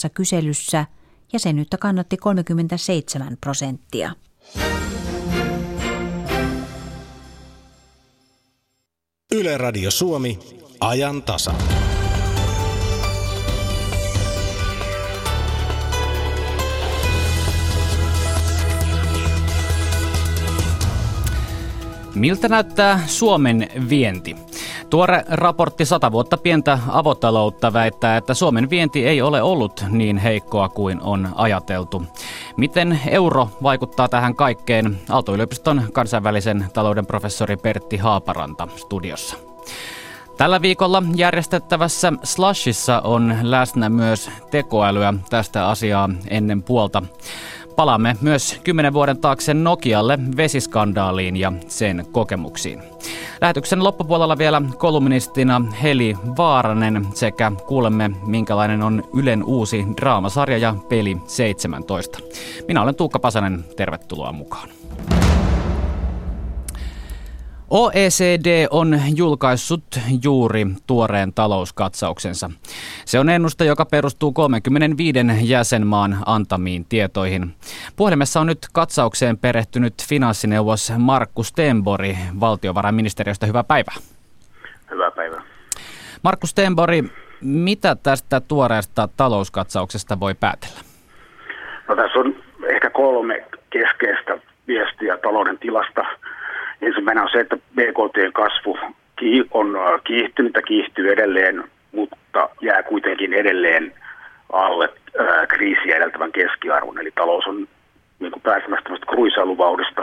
tuoreessa kyselyssä jäsenyyttä kannatti 37 prosenttia. Yle Radio Suomi, ajan tasa. Miltä näyttää Suomen vienti? Tuore raportti 100 vuotta pientä avotaloutta väittää, että Suomen vienti ei ole ollut niin heikkoa kuin on ajateltu. Miten euro vaikuttaa tähän kaikkeen? Aalto-yliopiston kansainvälisen talouden professori Pertti Haaparanta studiossa. Tällä viikolla järjestettävässä Slashissa on läsnä myös tekoälyä tästä asiaa ennen puolta. Palaamme myös kymmenen vuoden taakse Nokialle vesiskandaaliin ja sen kokemuksiin. Lähetyksen loppupuolella vielä kolumnistina Heli Vaaranen sekä kuulemme, minkälainen on Ylen uusi draamasarja ja peli 17. Minä olen Tuukka Pasanen, tervetuloa mukaan. OECD on julkaissut juuri tuoreen talouskatsauksensa. Se on ennuste, joka perustuu 35 jäsenmaan antamiin tietoihin. Puhelimessa on nyt katsaukseen perehtynyt finanssineuvos Markus Stenbori valtiovarainministeriöstä. Hyvää päivää. Hyvää päivää. Markus Stenbori, mitä tästä tuoreesta talouskatsauksesta voi päätellä? No, tässä on ehkä kolme keskeistä viestiä talouden tilasta – Ensimmäinen on se, että BKT-kasvu on äh, kiihtynyt ja kiihtyy edelleen, mutta jää kuitenkin edelleen alle äh, kriisiä edeltävän keskiarvon. Eli talous on niin kuin pääsemässä tämmöistä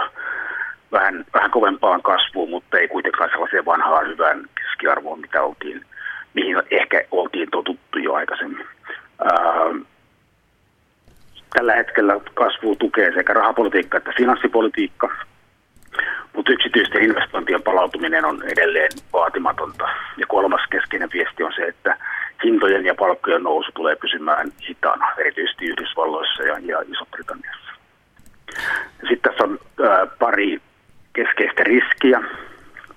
vähän, vähän kovempaan kasvuun, mutta ei kuitenkaan sellaiseen vanhaan hyvään keskiarvoon, mitä oltiin, mihin ehkä oltiin totuttu jo aikaisemmin. Ähm, tällä hetkellä kasvu tukee sekä rahapolitiikka että finanssipolitiikka – mutta yksityisten investointien palautuminen on edelleen vaatimatonta. Ja kolmas keskeinen viesti on se, että hintojen ja palkkojen nousu tulee pysymään hitaana, erityisesti Yhdysvalloissa ja, ja Iso-Britanniassa. Sitten tässä on ää, pari keskeistä riskiä.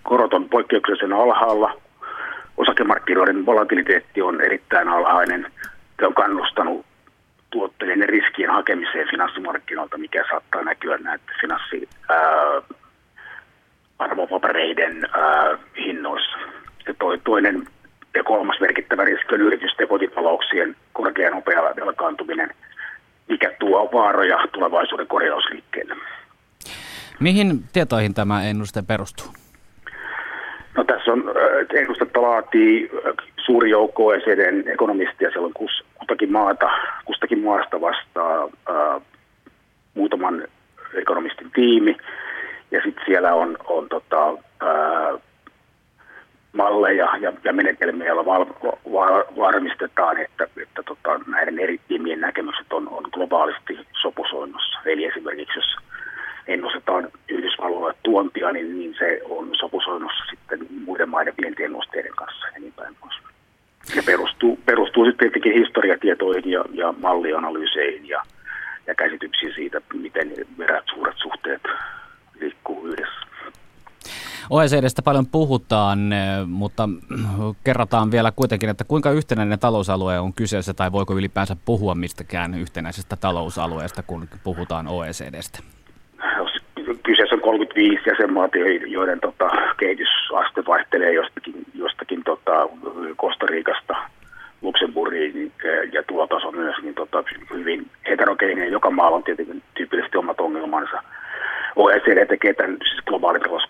Korot on poikkeuksellisen alhaalla. Osakemarkkinoiden volatiliteetti on erittäin alhainen. Se on kannustanut tuottojen ja riskien hakemiseen finanssimarkkinoilta, mikä saattaa näkyä näitä finanssi, ää, arvopapereiden äh, hinnoissa. Ja toi, toinen ja kolmas merkittävä riski on yritysten kotitalouksien korkea nopea velkaantuminen, mikä tuo vaaroja tulevaisuuden korjausliikkeelle. Mihin tietoihin tämä ennuste perustuu? No tässä on ennustetta laatii suuri joukko OECDn ekonomistia, siellä on kus, kustakin, maata, kustakin maasta vastaa ää, muutaman ekonomistin tiimi. Ja sitten siellä on, on tota, ää, malleja ja, ja menetelmiä, joilla val, val, varmistetaan, että, että tota, näiden eri tiimien näkemykset on, on globaalisti sopusoinnossa. Eli esimerkiksi jos ennustetaan Yhdysvalloille tuontia, niin, niin se on sopusoinnossa sitten muiden maiden vientiennusteiden kanssa ja niin päin pois. Ja perustuu, perustuu sitten tietenkin historiatietoihin ja, ja mallianalyyseihin ja, ja käsityksiin siitä, miten OECDstä paljon puhutaan, eh, mutta kerrataan vielä kuitenkin, että kuinka yhtenäinen talousalue on kyseessä tai voiko ylipäänsä puhua mistäkään yhtenäisestä talousalueesta, kun puhutaan OECDstä? Kyseessä on 35 jäsenmaata, joiden tota, kehitysaste vaihtelee jostakin, jostakin tota, Kostariikasta Luxemburgiin eh, ja tulotaso myös niin tota, hyvin heterogeeninen. Joka maalla on tietenkin tyypillisesti omat ongelmansa – OECD tekee tämän siis globaalin talouskatsauksen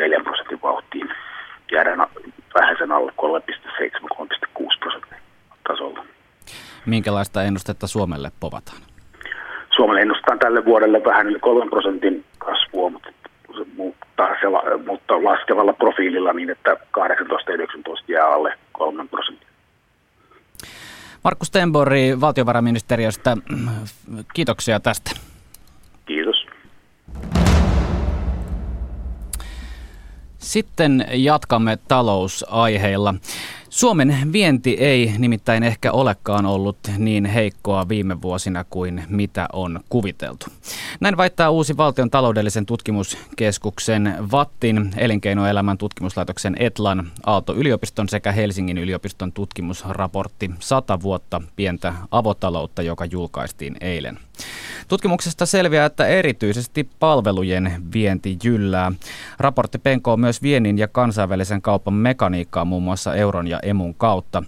4 prosentin vauhtiin. Jäädään vähän sen alle 3,7-3,6 prosentin tasolla. Minkälaista ennustetta Suomelle povataan? Suomelle ennustetaan tälle vuodelle vähän yli 3 prosentin kasvua, mutta, tasaisella, mutta laskevalla profiililla niin, että 18 ja 19 jää alle 3 prosenttia. Markus Stenborg valtiovarainministeriöstä, kiitoksia tästä. Kiitos. Sitten jatkamme talousaiheilla. Suomen vienti ei nimittäin ehkä olekaan ollut niin heikkoa viime vuosina kuin mitä on kuviteltu. Näin väittää uusi valtion taloudellisen tutkimuskeskuksen VATTin, elinkeinoelämän tutkimuslaitoksen ETLAN, Aalto-yliopiston sekä Helsingin yliopiston tutkimusraportti 100 vuotta pientä avotaloutta, joka julkaistiin eilen. Tutkimuksesta selviää, että erityisesti palvelujen vienti jyllää. Raportti penkoo myös viennin ja kansainvälisen kaupan mekaniikkaa muun muassa euron ja emun kautta.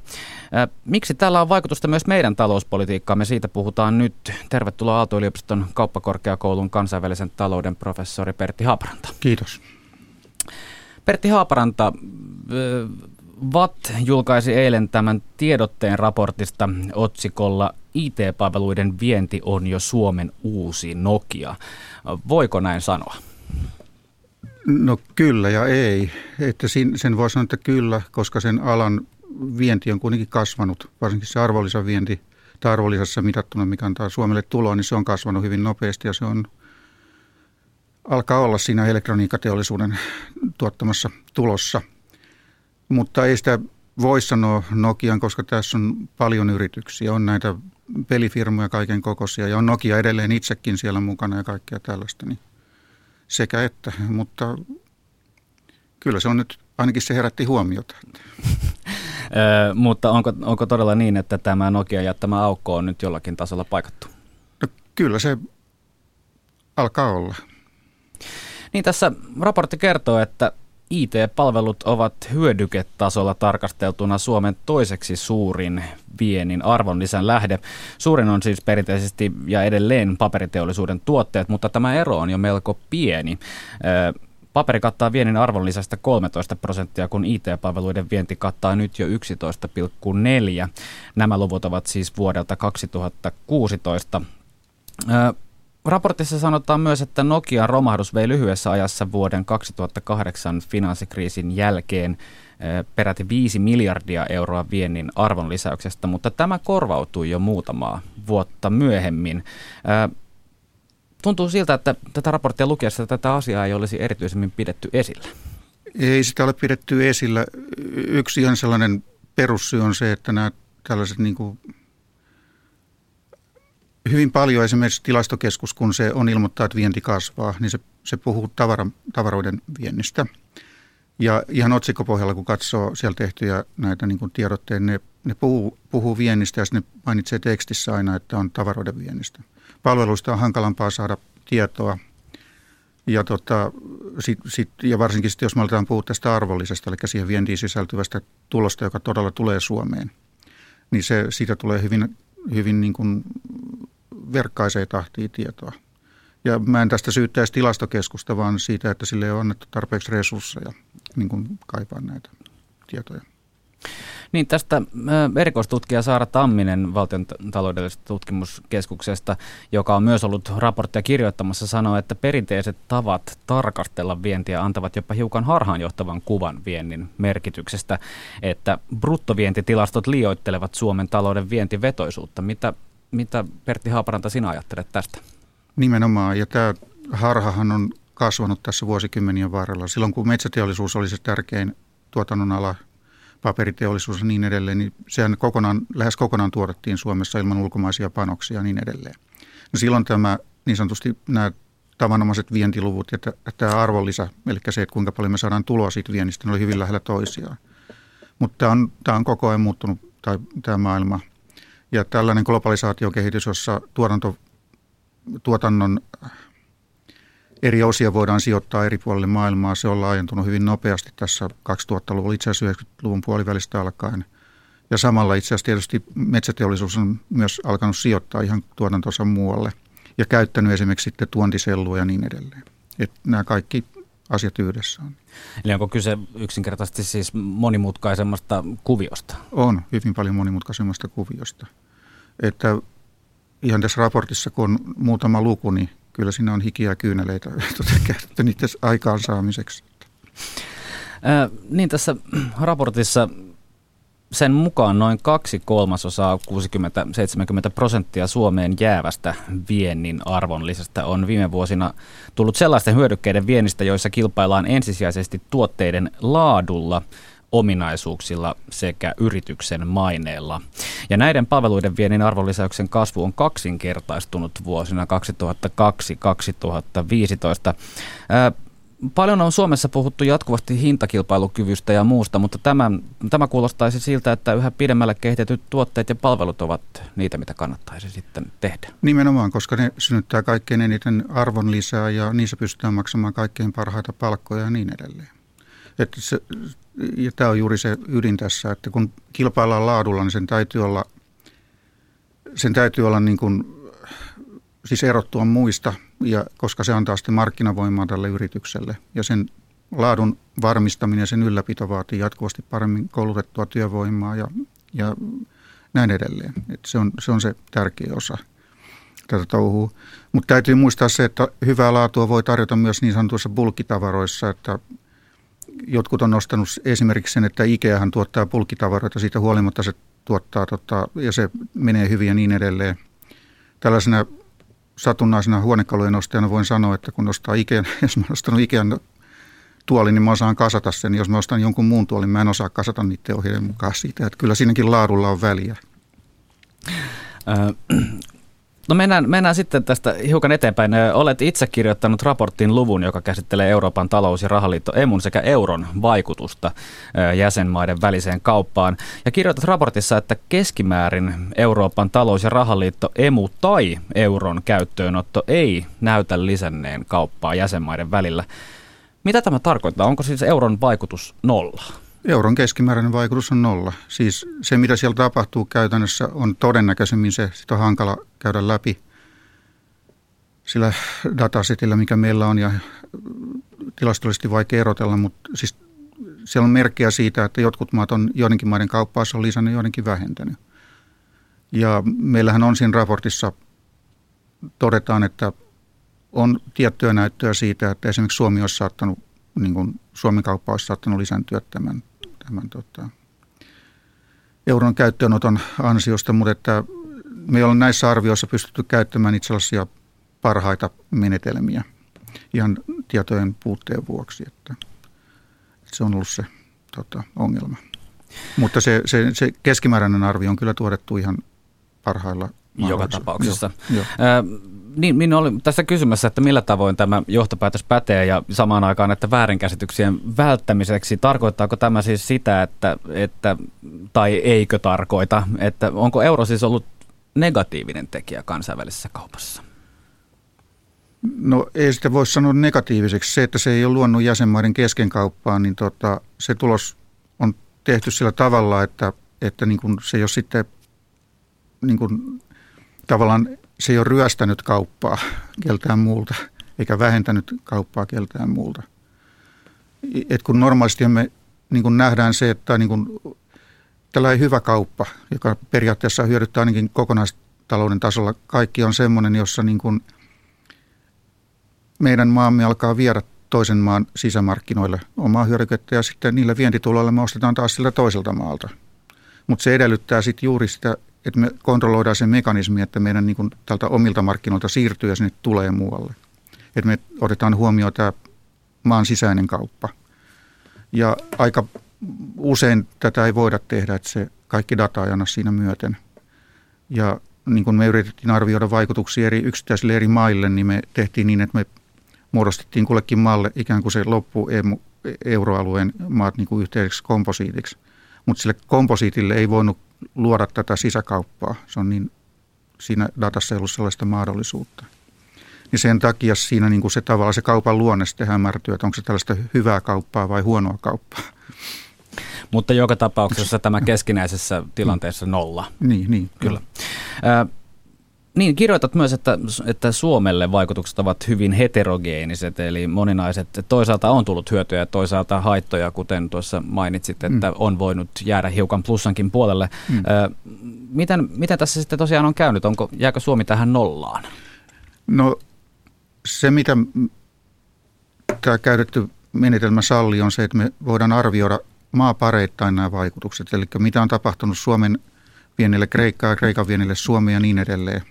Miksi tällä on vaikutusta myös meidän talouspolitiikkaamme? Siitä puhutaan nyt. Tervetuloa Aalto-yliopiston kauppakorkeakoulun kansainvälisen talouden professori Pertti Haaparanta. Kiitos. Pertti Haaparanta, VAT julkaisi eilen tämän tiedotteen raportista otsikolla IT-palveluiden vienti on jo Suomen uusi Nokia. Voiko näin sanoa? No kyllä ja ei. Että sen voi sanoa, että kyllä, koska sen alan vienti on kuitenkin kasvanut, varsinkin se arvonlisävienti tai arvonlisässä mitattuna, mikä antaa Suomelle tuloa, niin se on kasvanut hyvin nopeasti ja se on alkaa olla siinä elektroniikateollisuuden tuottamassa tulossa. Mutta ei sitä voi sanoa Nokian, koska tässä on paljon yrityksiä. On näitä pelifirmoja kaiken kokoisia ja on Nokia edelleen itsekin siellä mukana ja kaikkea tällaista. Niin sekä että, mutta kyllä se on nyt, ainakin se herätti huomiota. Ö, mutta onko, onko todella niin, että tämä Nokia jättämä aukko on nyt jollakin tasolla paikattu? No, kyllä se alkaa olla. Niin tässä raportti kertoo, että IT-palvelut ovat hyödyketasolla tarkasteltuna Suomen toiseksi suurin viennin arvonlisän lähde. Suurin on siis perinteisesti ja edelleen paperiteollisuuden tuotteet, mutta tämä ero on jo melko pieni. Paperi kattaa viennin arvonlisästä 13 prosenttia, kun IT-palveluiden vienti kattaa nyt jo 11,4. Nämä luvut ovat siis vuodelta 2016. Raportissa sanotaan myös, että Nokian romahdus vei lyhyessä ajassa vuoden 2008 finanssikriisin jälkeen peräti 5 miljardia euroa viennin arvonlisäyksestä, mutta tämä korvautui jo muutamaa vuotta myöhemmin. Tuntuu siltä, että tätä raporttia lukiessa tätä asiaa ei olisi erityisemmin pidetty esillä. Ei sitä ole pidetty esillä. Yksi ihan sellainen perussyy on se, että nämä tällaiset niin kuin hyvin paljon esimerkiksi tilastokeskus, kun se on ilmoittaa, että vienti kasvaa, niin se, se puhuu tavara, tavaroiden viennistä. Ja ihan otsikkopohjalla, kun katsoo siellä tehtyjä näitä niin tiedotteita, ne, ne puhuu, puhuu viennistä ja ne mainitsee tekstissä aina, että on tavaroiden viennistä. Palveluista on hankalampaa saada tietoa. Ja, tota, sit, sit, ja varsinkin sit, jos me aletaan puhua tästä arvollisesta, eli siihen vientiin sisältyvästä tulosta, joka todella tulee Suomeen, niin se, siitä tulee hyvin, hyvin niin kuin verkkaiseen tahtiin tietoa. Ja mä en tästä syyttäisi tilastokeskusta, vaan siitä, että sille on annettu tarpeeksi resursseja niin kuin kaipaa näitä tietoja. Niin tästä erikoistutkija Saara Tamminen valtion taloudellisesta tutkimuskeskuksesta, joka on myös ollut raporttia kirjoittamassa, sanoo, että perinteiset tavat tarkastella vientiä antavat jopa hiukan harhaanjohtavan kuvan viennin merkityksestä, että bruttovientitilastot liioittelevat Suomen talouden vientivetoisuutta. Mitä mitä Pertti Haaparanta sinä ajattelet tästä? Nimenomaan, ja tämä harhahan on kasvanut tässä vuosikymmenien varrella. Silloin kun metsäteollisuus oli se tärkein tuotannon ala, paperiteollisuus ja niin edelleen, niin sehän kokonaan, lähes kokonaan tuotettiin Suomessa ilman ulkomaisia panoksia ja niin edelleen. No silloin tämä niin sanotusti nämä tavanomaiset vientiluvut ja tämä arvonlisä, eli se, että kuinka paljon me saadaan tuloa siitä viennistä, ne oli hyvin lähellä toisiaan. Mutta tämä on, tämä on koko ajan muuttunut, tai tämä maailma – ja tällainen globalisaatiokehitys, jossa tuotanto, tuotannon eri osia voidaan sijoittaa eri puolille maailmaa, se on laajentunut hyvin nopeasti tässä 2000-luvulla, itse asiassa 90-luvun puolivälistä alkaen. Ja samalla itse asiassa tietysti metsäteollisuus on myös alkanut sijoittaa ihan tuotantonsa muualle ja käyttänyt esimerkiksi sitten tuontisellua ja niin edelleen. Että nämä kaikki asiat yhdessä on. Eli onko kyse yksinkertaisesti siis monimutkaisemmasta kuviosta? On, hyvin paljon monimutkaisemmasta kuviosta. Että ihan tässä raportissa, kun on muutama luku, niin kyllä siinä on hikiä kyyneleitä käytetty niiden aikaansaamiseksi. Äh, niin tässä raportissa sen mukaan noin kaksi kolmasosaa 60-70 prosenttia Suomeen jäävästä viennin arvonlisästä on viime vuosina tullut sellaisten hyödykkeiden viennistä, joissa kilpaillaan ensisijaisesti tuotteiden laadulla, ominaisuuksilla sekä yrityksen maineella. Ja näiden palveluiden viennin arvonlisäyksen kasvu on kaksinkertaistunut vuosina 2002-2015. Paljon on Suomessa puhuttu jatkuvasti hintakilpailukyvystä ja muusta, mutta tämä, tämä kuulostaisi siltä, että yhä pidemmälle kehitetyt tuotteet ja palvelut ovat niitä, mitä kannattaisi sitten tehdä. Nimenomaan, koska ne synnyttää kaikkein eniten arvon lisää ja niissä pystytään maksamaan kaikkein parhaita palkkoja ja niin edelleen. Että se, ja tämä on juuri se ydin tässä, että kun kilpaillaan laadulla, niin sen täytyy olla, sen täytyy olla niin kuin, siis erottua muista, ja koska se antaa sitten markkinavoimaa tälle yritykselle. Ja sen laadun varmistaminen ja sen ylläpito vaatii jatkuvasti paremmin koulutettua työvoimaa ja, ja näin edelleen. Et se, on, se on se tärkeä osa tätä touhua. Mutta täytyy muistaa se, että hyvää laatua voi tarjota myös niin sanotuissa bulkkitavaroissa, että jotkut on nostanut esimerkiksi sen, että Ikeahan tuottaa pulkkitavaroita, siitä huolimatta se tuottaa tota, ja se menee hyvin ja niin edelleen. Tällaisena satunnaisena huonekalujen ostajana voin sanoa, että kun nostaa Ikean, jos mä ostan Ikean tuoli, niin mä osaan kasata sen. Jos mä ostan jonkun muun tuolin, mä en osaa kasata niiden ohjeiden mukaan siitä. Että kyllä siinäkin laadulla on väliä. No mennään, mennään sitten tästä hiukan eteenpäin. Olet itse kirjoittanut raportin luvun, joka käsittelee Euroopan talous- ja rahaliitto EMUn sekä euron vaikutusta jäsenmaiden väliseen kauppaan. Ja kirjoitat raportissa, että keskimäärin Euroopan talous- ja rahaliitto EMU tai euron käyttöönotto ei näytä lisänneen kauppaa jäsenmaiden välillä. Mitä tämä tarkoittaa? Onko siis euron vaikutus nolla? Euron keskimääräinen vaikutus on nolla. Siis se, mitä siellä tapahtuu käytännössä, on todennäköisemmin se, sitä on hankala käydä läpi sillä datasetillä, mikä meillä on, ja tilastollisesti vaikea erotella, mutta siis siellä on merkkejä siitä, että jotkut maat on, joidenkin maiden kauppaassa on lisännyt, joidenkin vähentänyt. Ja meillähän on siinä raportissa, todetaan, että on tiettyä näyttöä siitä, että esimerkiksi Suomi olisi saattanut, niin kuin Suomen kauppa olisi saattanut lisääntyä tämän tämän tota, euron käyttöönoton ansiosta, mutta että me ollaan näissä arvioissa pystytty käyttämään itse asiassa parhaita menetelmiä ihan tietojen puutteen vuoksi, että, että se on ollut se tota, ongelma. Mutta se, se, se keskimääräinen arvio on kyllä tuotettu ihan parhailla Joka tapauksessa. Joo, jo. Äh, niin, minä oli tässä kysymässä, että millä tavoin tämä johtopäätös pätee ja samaan aikaan, että väärinkäsityksien välttämiseksi, tarkoittaako tämä siis sitä, että, että tai eikö tarkoita, että onko euro siis ollut negatiivinen tekijä kansainvälisessä kaupassa? No ei sitä voi sanoa negatiiviseksi. Se, että se ei ole luonut jäsenmaiden keskenkauppaan, niin tota, se tulos on tehty sillä tavalla, että, että niin kuin se ole sitten niin kuin, tavallaan se ei ole ryöstänyt kauppaa keltään muulta, eikä vähentänyt kauppaa keltään muulta. Et kun normaalisti me niin kun nähdään se, että niin kun, tällainen hyvä kauppa, joka periaatteessa hyödyttää ainakin kokonaistalouden tasolla, kaikki on semmoinen, jossa niin kun meidän maamme alkaa viedä toisen maan sisämarkkinoille omaa hyödykettä ja sitten niillä vientituloilla me ostetaan taas sillä toiselta maalta. Mutta se edellyttää sitten juuri sitä että me kontrolloidaan se mekanismi, että meidän niin kuin tältä omilta markkinoilta siirtyy ja sinne tulee muualle. Että me otetaan huomioon tämä maan sisäinen kauppa. Ja aika usein tätä ei voida tehdä, että se kaikki data ei anna siinä myöten. Ja niin kuin me yritettiin arvioida vaikutuksia eri yksittäisille eri maille, niin me tehtiin niin, että me muodostettiin kullekin maalle ikään kuin se loppu euroalueen maat niin kuin yhteiseksi komposiitiksi. Mutta sille komposiitille ei voinut luoda tätä sisäkauppaa. Se on niin, siinä datassa ei ollut sellaista mahdollisuutta. Niin sen takia siinä niin kuin se tavallaan se kaupan luonne sitten hämärtyy, että onko se tällaista hyvää kauppaa vai huonoa kauppaa. Mutta joka tapauksessa tämä keskinäisessä tilanteessa nolla. Niin, niin. Kyllä. Äh, niin, kirjoitat myös, että, että Suomelle vaikutukset ovat hyvin heterogeeniset, eli moninaiset. Toisaalta on tullut hyötyjä ja toisaalta haittoja, kuten tuossa mainitsit, että mm. on voinut jäädä hiukan plussankin puolelle. Mm. Ö, miten, miten tässä sitten tosiaan on käynyt? Onko, jääkö Suomi tähän nollaan? No se, mitä tämä käytetty menetelmä salli, on se, että me voidaan arvioida maapareittain nämä vaikutukset. Eli mitä on tapahtunut Suomen vienille Kreikkaa, Kreikan vienille Suomea ja niin edelleen.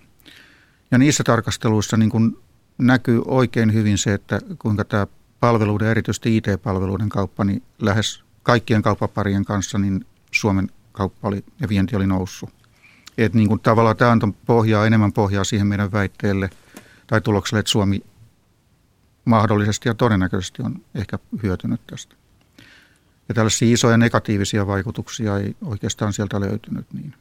Ja niissä tarkasteluissa niin kuin näkyy oikein hyvin se, että kuinka tämä palveluiden, erityisesti IT-palveluiden kauppa, niin lähes kaikkien kauppaparien kanssa niin Suomen kauppa oli ja vienti oli noussut. Että niin kuin tavallaan tämä antoi pohjaa, enemmän pohjaa siihen meidän väitteelle tai tulokselle, että Suomi mahdollisesti ja todennäköisesti on ehkä hyötynyt tästä. Ja tällaisia isoja negatiivisia vaikutuksia ei oikeastaan sieltä löytynyt. Niin.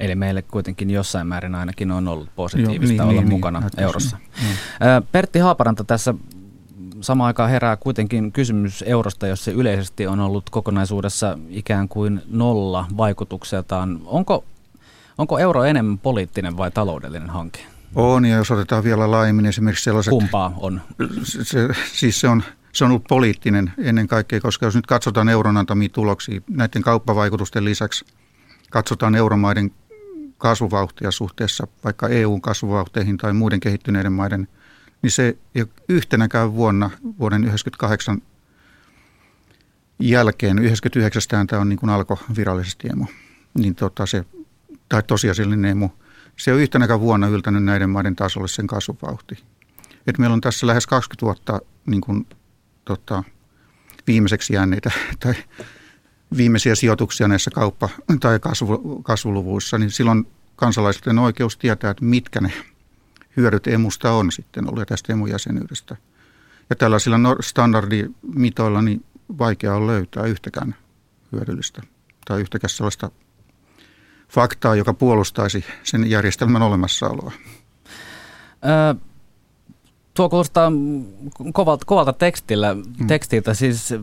Eli meille kuitenkin jossain määrin ainakin on ollut positiivista Joo, niin, olla niin, mukana niin, eurossa. Niin. Pertti Haaparanta tässä samaan aikaan herää kuitenkin kysymys eurosta, jos se yleisesti on ollut kokonaisuudessa ikään kuin nolla vaikutukseltaan. Onko, onko euro enemmän poliittinen vai taloudellinen hanke? On, ja jos otetaan vielä laajemmin esimerkiksi sellaiset... Kumpaa on? Se, siis se on, se on ollut poliittinen ennen kaikkea, koska jos nyt katsotaan euron antamia tuloksia näiden kauppavaikutusten lisäksi, katsotaan euromaiden kasvuvauhtia suhteessa vaikka EUn kasvuvauhteihin tai muiden kehittyneiden maiden, niin se ei yhtenäkään vuonna vuoden 1998 jälkeen, 99 tämä on niin kuin alkoi virallisesti emu, niin tota se, tai tosiasiallinen emu, se on yhtenäkään vuonna yltänyt näiden maiden tasolle sen kasvuvauhti. Et meillä on tässä lähes 20 vuotta niin kuin, tota, viimeiseksi jänneitä tai viimeisiä sijoituksia näissä kauppa- tai kasvu, kasvuluvuissa, niin silloin kansalaisten oikeus tietää, että mitkä ne hyödyt emusta on sitten ollut ja tästä emujäsenyydestä. Ja tällaisilla standardimitoilla niin vaikea on löytää yhtäkään hyödyllistä tai yhtäkään sellaista faktaa, joka puolustaisi sen järjestelmän olemassaoloa. Öö, tuo kuulostaa kovalta, kovalta tekstillä, mm. tekstiltä. Siis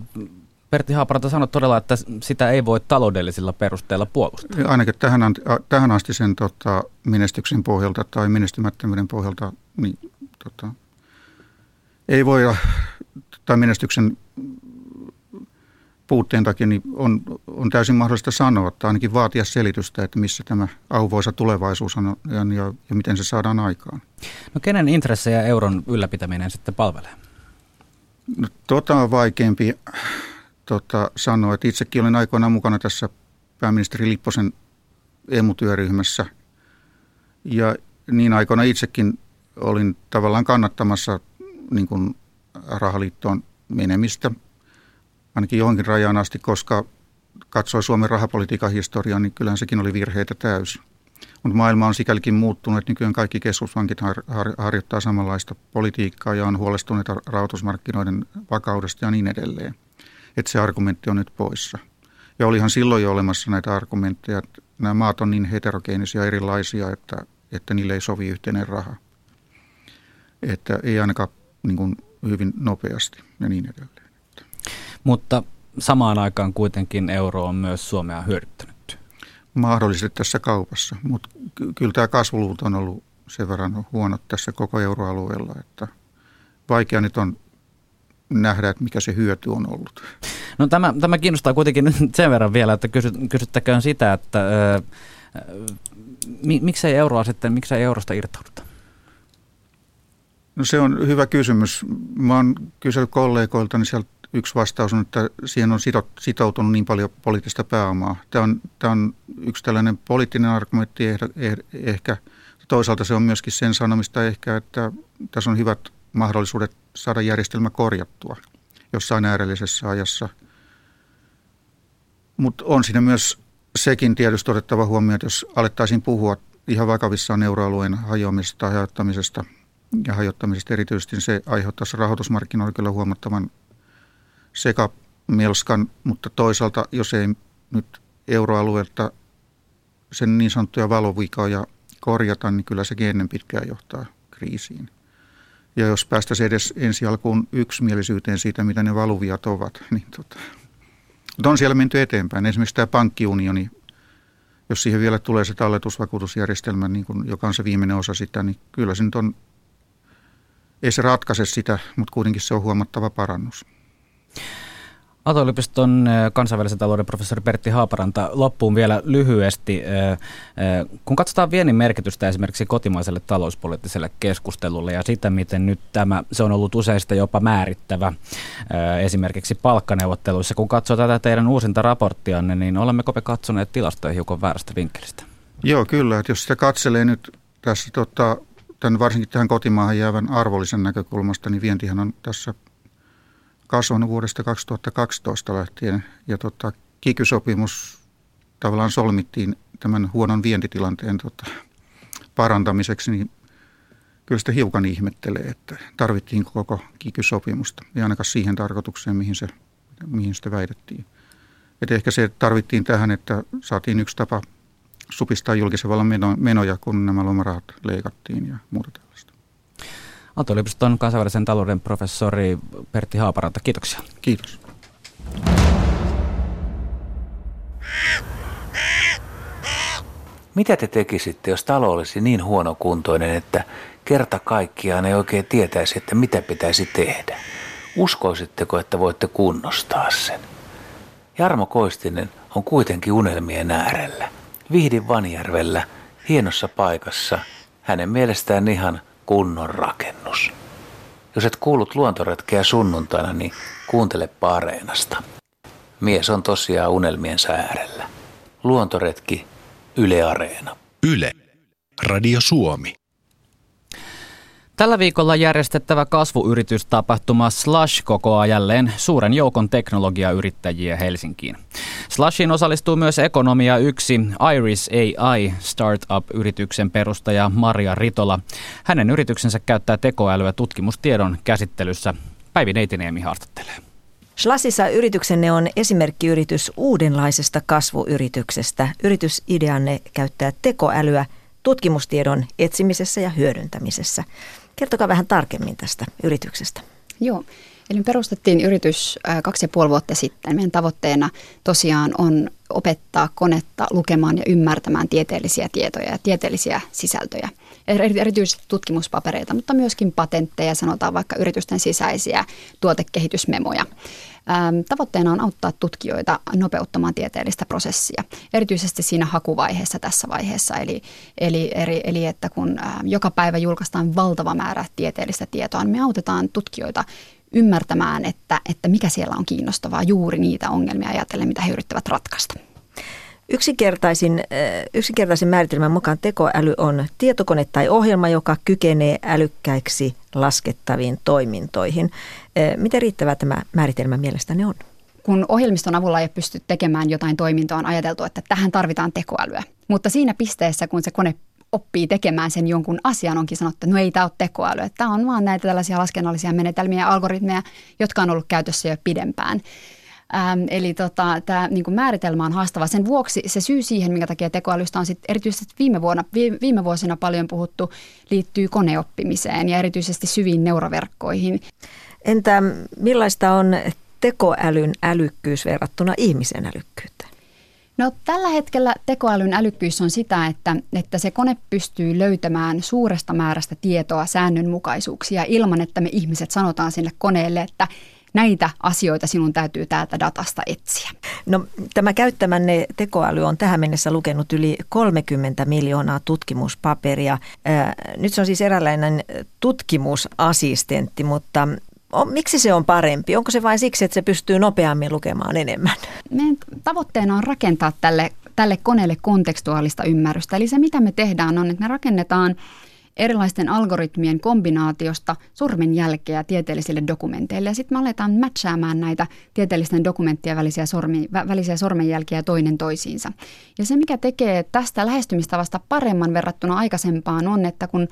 Pertti Haaparanta sanoi todella, että sitä ei voi taloudellisilla perusteilla puolustaa. Ainakin tähän, tähän asti sen tota, menestyksen pohjalta tai menestymättömyyden pohjalta niin, tota, ei voi, tai menestyksen puutteen takia niin on, on täysin mahdollista sanoa, tai ainakin vaatia selitystä, että missä tämä auvoisa tulevaisuus on ja, ja, ja miten se saadaan aikaan. No kenen intressejä euron ylläpitäminen sitten palvelee? No, tota on vaikeampi tota, sanoa, että itsekin olin aikoinaan mukana tässä pääministeri Lipposen emutyöryhmässä. Ja niin aikoina itsekin olin tavallaan kannattamassa niin kuin rahaliittoon menemistä, ainakin johonkin rajaan asti, koska katsoi Suomen rahapolitiikan historiaa, niin kyllähän sekin oli virheitä täysin. Mutta maailma on sikälikin muuttunut, että nykyään kaikki keskuspankit har, har, harjoittaa samanlaista politiikkaa ja on huolestuneita rahoitusmarkkinoiden vakaudesta ja niin edelleen että se argumentti on nyt poissa. Ja olihan silloin jo olemassa näitä argumentteja, että nämä maat on niin heterogeenisia erilaisia, että, että niille ei sovi yhteinen raha. Että ei ainakaan niin kuin hyvin nopeasti ja niin edelleen. Mutta samaan aikaan kuitenkin euro on myös Suomea hyödyttänyt. Mahdollisesti tässä kaupassa, mutta kyllä tämä kasvuluvut on ollut sen verran huonot tässä koko euroalueella, että vaikea nyt on nähdä, että mikä se hyöty on ollut. No tämä, tämä kiinnostaa kuitenkin sen verran vielä, että kysy, kysyttäköön sitä, että ö, mi, miksei euroa sitten, miksei eurosta irtauduta? No se on hyvä kysymys. Mä oon kysellyt kollegoilta, niin sieltä yksi vastaus on, että siihen on sitoutunut niin paljon poliittista pääomaa. Tämä on, tämä on yksi tällainen poliittinen argumentti ehkä. Toisaalta se on myöskin sen sanomista ehkä, että tässä on hyvät mahdollisuudet saada järjestelmä korjattua jossain äärellisessä ajassa. Mutta on siinä myös sekin tietysti otettava huomioon, että jos alettaisiin puhua ihan vakavissaan euroalueen hajoamisesta tai hajottamisesta ja hajottamisesta erityisesti, niin se aiheuttaisi rahoitusmarkkinoilla kyllä huomattavan sekamelskan, mutta toisaalta jos ei nyt euroalueelta sen niin sanottuja valovikoja korjata, niin kyllä sekin ennen pitkään johtaa kriisiin. Ja jos päästäisiin edes ensi alkuun yksimielisyyteen siitä, mitä ne valuviat ovat, niin tota. Mutta on siellä menty eteenpäin. Esimerkiksi tämä pankkiunioni, jos siihen vielä tulee se talletusvakuutusjärjestelmä, niin kun, joka on se viimeinen osa sitä, niin kyllä se nyt on, ei se ratkaise sitä, mutta kuitenkin se on huomattava parannus. Aalto-yliopiston kansainvälisen talouden professori Pertti Haaparanta, loppuun vielä lyhyesti. Kun katsotaan viennin merkitystä esimerkiksi kotimaiselle talouspoliittiselle keskustelulle ja sitä, miten nyt tämä, se on ollut useista jopa määrittävä esimerkiksi palkkaneuvotteluissa. Kun katsoo tätä teidän uusinta raporttianne, niin olemmeko me katsoneet tilastoja hiukan väärästä vinkkelistä? Joo, kyllä. Että jos sitä katselee nyt tässä tota, tämän varsinkin tähän kotimaahan jäävän arvollisen näkökulmasta, niin vientihän on tässä kasvanut vuodesta 2012 lähtien. Ja tota, kikysopimus tavallaan solmittiin tämän huonon vientitilanteen tota, parantamiseksi, niin kyllä sitä hiukan ihmettelee, että tarvittiin koko kikysopimusta. Ja ainakaan siihen tarkoitukseen, mihin, se, mihin sitä väitettiin. Et ehkä se tarvittiin tähän, että saatiin yksi tapa supistaa julkisen vallan menoja, kun nämä lomarahat leikattiin ja muuta tällaista. Aalto-yliopiston kansainvälisen talouden professori Pertti Haaparanta, kiitoksia. Kiitos. Mitä te tekisitte, jos talo olisi niin huonokuntoinen, että kerta kaikkiaan ei oikein tietäisi, että mitä pitäisi tehdä? Uskoisitteko, että voitte kunnostaa sen? Jarmo Koistinen on kuitenkin unelmien äärellä. Vihdin Vanjärvellä, hienossa paikassa, hänen mielestään ihan kunnon rakennus. Jos et kuullut luontoretkeä sunnuntaina, niin kuuntele Pareenasta. Mies on tosiaan unelmien äärellä. Luontoretki Yle Areena. Yle. Radio Suomi. Tällä viikolla järjestettävä kasvuyritystapahtuma Slash kokoaa jälleen suuren joukon teknologiayrittäjiä Helsinkiin. Slashiin osallistuu myös Ekonomia 1 Iris AI startup-yrityksen perustaja Maria Ritola. Hänen yrityksensä käyttää tekoälyä tutkimustiedon käsittelyssä. Päivi Neitiniemi haastattelee. Slasissa yrityksenne on esimerkkiyritys uudenlaisesta kasvuyrityksestä. Yritysideanne käyttää tekoälyä tutkimustiedon etsimisessä ja hyödyntämisessä. Kertokaa vähän tarkemmin tästä yrityksestä. Joo, eli me perustettiin yritys kaksi ja puoli vuotta sitten. Meidän tavoitteena tosiaan on opettaa konetta lukemaan ja ymmärtämään tieteellisiä tietoja ja tieteellisiä sisältöjä. Erityisesti tutkimuspapereita, mutta myöskin patentteja, sanotaan vaikka yritysten sisäisiä tuotekehitysmemoja. Ähm, tavoitteena on auttaa tutkijoita nopeuttamaan tieteellistä prosessia, erityisesti siinä hakuvaiheessa tässä vaiheessa. Eli, eli, eli, eli että kun ähm, joka päivä julkaistaan valtava määrä tieteellistä tietoa, niin me autetaan tutkijoita ymmärtämään, että, että mikä siellä on kiinnostavaa juuri niitä ongelmia ajatellen, mitä he yrittävät ratkaista. Yksinkertaisin, äh, yksinkertaisin määritelmän mukaan tekoäly on tietokone tai ohjelma, joka kykenee älykkäiksi laskettaviin toimintoihin. Äh, miten riittävä tämä määritelmä mielestäni on? kun ohjelmiston avulla ei pysty tekemään jotain toimintoa, on ajateltu, että tähän tarvitaan tekoälyä. Mutta siinä pisteessä, kun se kone oppii tekemään sen jonkun asian, onkin sanottu, että no ei tämä ole tekoäly. Tämä on vaan näitä tällaisia laskennallisia menetelmiä ja algoritmeja, jotka on ollut käytössä jo pidempään. Ähm, eli tota, tämä niin määritelmä on haastava. Sen vuoksi se syy siihen, minkä takia tekoälystä on sit erityisesti viime, vuonna, viime vuosina paljon puhuttu, liittyy koneoppimiseen ja erityisesti syviin neuroverkkoihin. Entä millaista on tekoälyn älykkyys verrattuna ihmisen älykkyyteen? No tällä hetkellä tekoälyn älykkyys on sitä, että, että se kone pystyy löytämään suuresta määrästä tietoa, säännönmukaisuuksia ilman, että me ihmiset sanotaan sille koneelle, että näitä asioita sinun täytyy täältä datasta etsiä. No, tämä käyttämänne tekoäly on tähän mennessä lukenut yli 30 miljoonaa tutkimuspaperia. Nyt se on siis eräänlainen tutkimusassistentti, mutta miksi se on parempi? Onko se vain siksi, että se pystyy nopeammin lukemaan enemmän? Meidän tavoitteena on rakentaa tälle, tälle koneelle kontekstuaalista ymmärrystä. Eli se, mitä me tehdään, on, että me rakennetaan erilaisten algoritmien kombinaatiosta sormenjälkeä tieteellisille dokumenteille. Ja sitten me aletaan matchaamaan näitä tieteellisten dokumenttien välisiä, sormi, välisiä sormenjälkiä toinen toisiinsa. Ja se, mikä tekee tästä lähestymistavasta paremman verrattuna aikaisempaan, on, että kun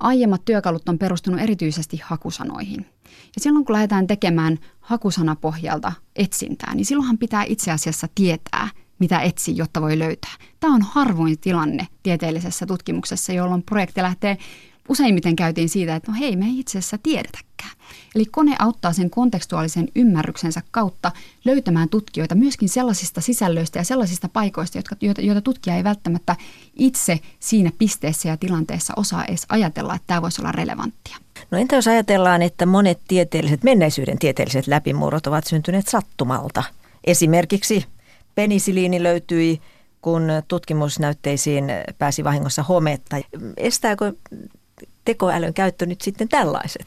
aiemmat työkalut on perustunut erityisesti hakusanoihin. Ja silloin kun lähdetään tekemään hakusanapohjalta etsintää, niin silloinhan pitää itse asiassa tietää, mitä etsii, jotta voi löytää. Tämä on harvoin tilanne tieteellisessä tutkimuksessa, jolloin projekti lähtee useimmiten käytiin siitä, että no hei, me ei itse asiassa tiedetäkään. Eli kone auttaa sen kontekstuaalisen ymmärryksensä kautta löytämään tutkijoita myöskin sellaisista sisällöistä ja sellaisista paikoista, jotka, joita, joita tutkija ei välttämättä itse siinä pisteessä ja tilanteessa osaa edes ajatella, että tämä voisi olla relevanttia. No entä jos ajatellaan, että monet tieteelliset, menneisyyden tieteelliset läpimurrot ovat syntyneet sattumalta? Esimerkiksi penisiliini löytyi, kun tutkimusnäytteisiin pääsi vahingossa hometta. Estääkö tekoälyn käyttö nyt sitten tällaiset?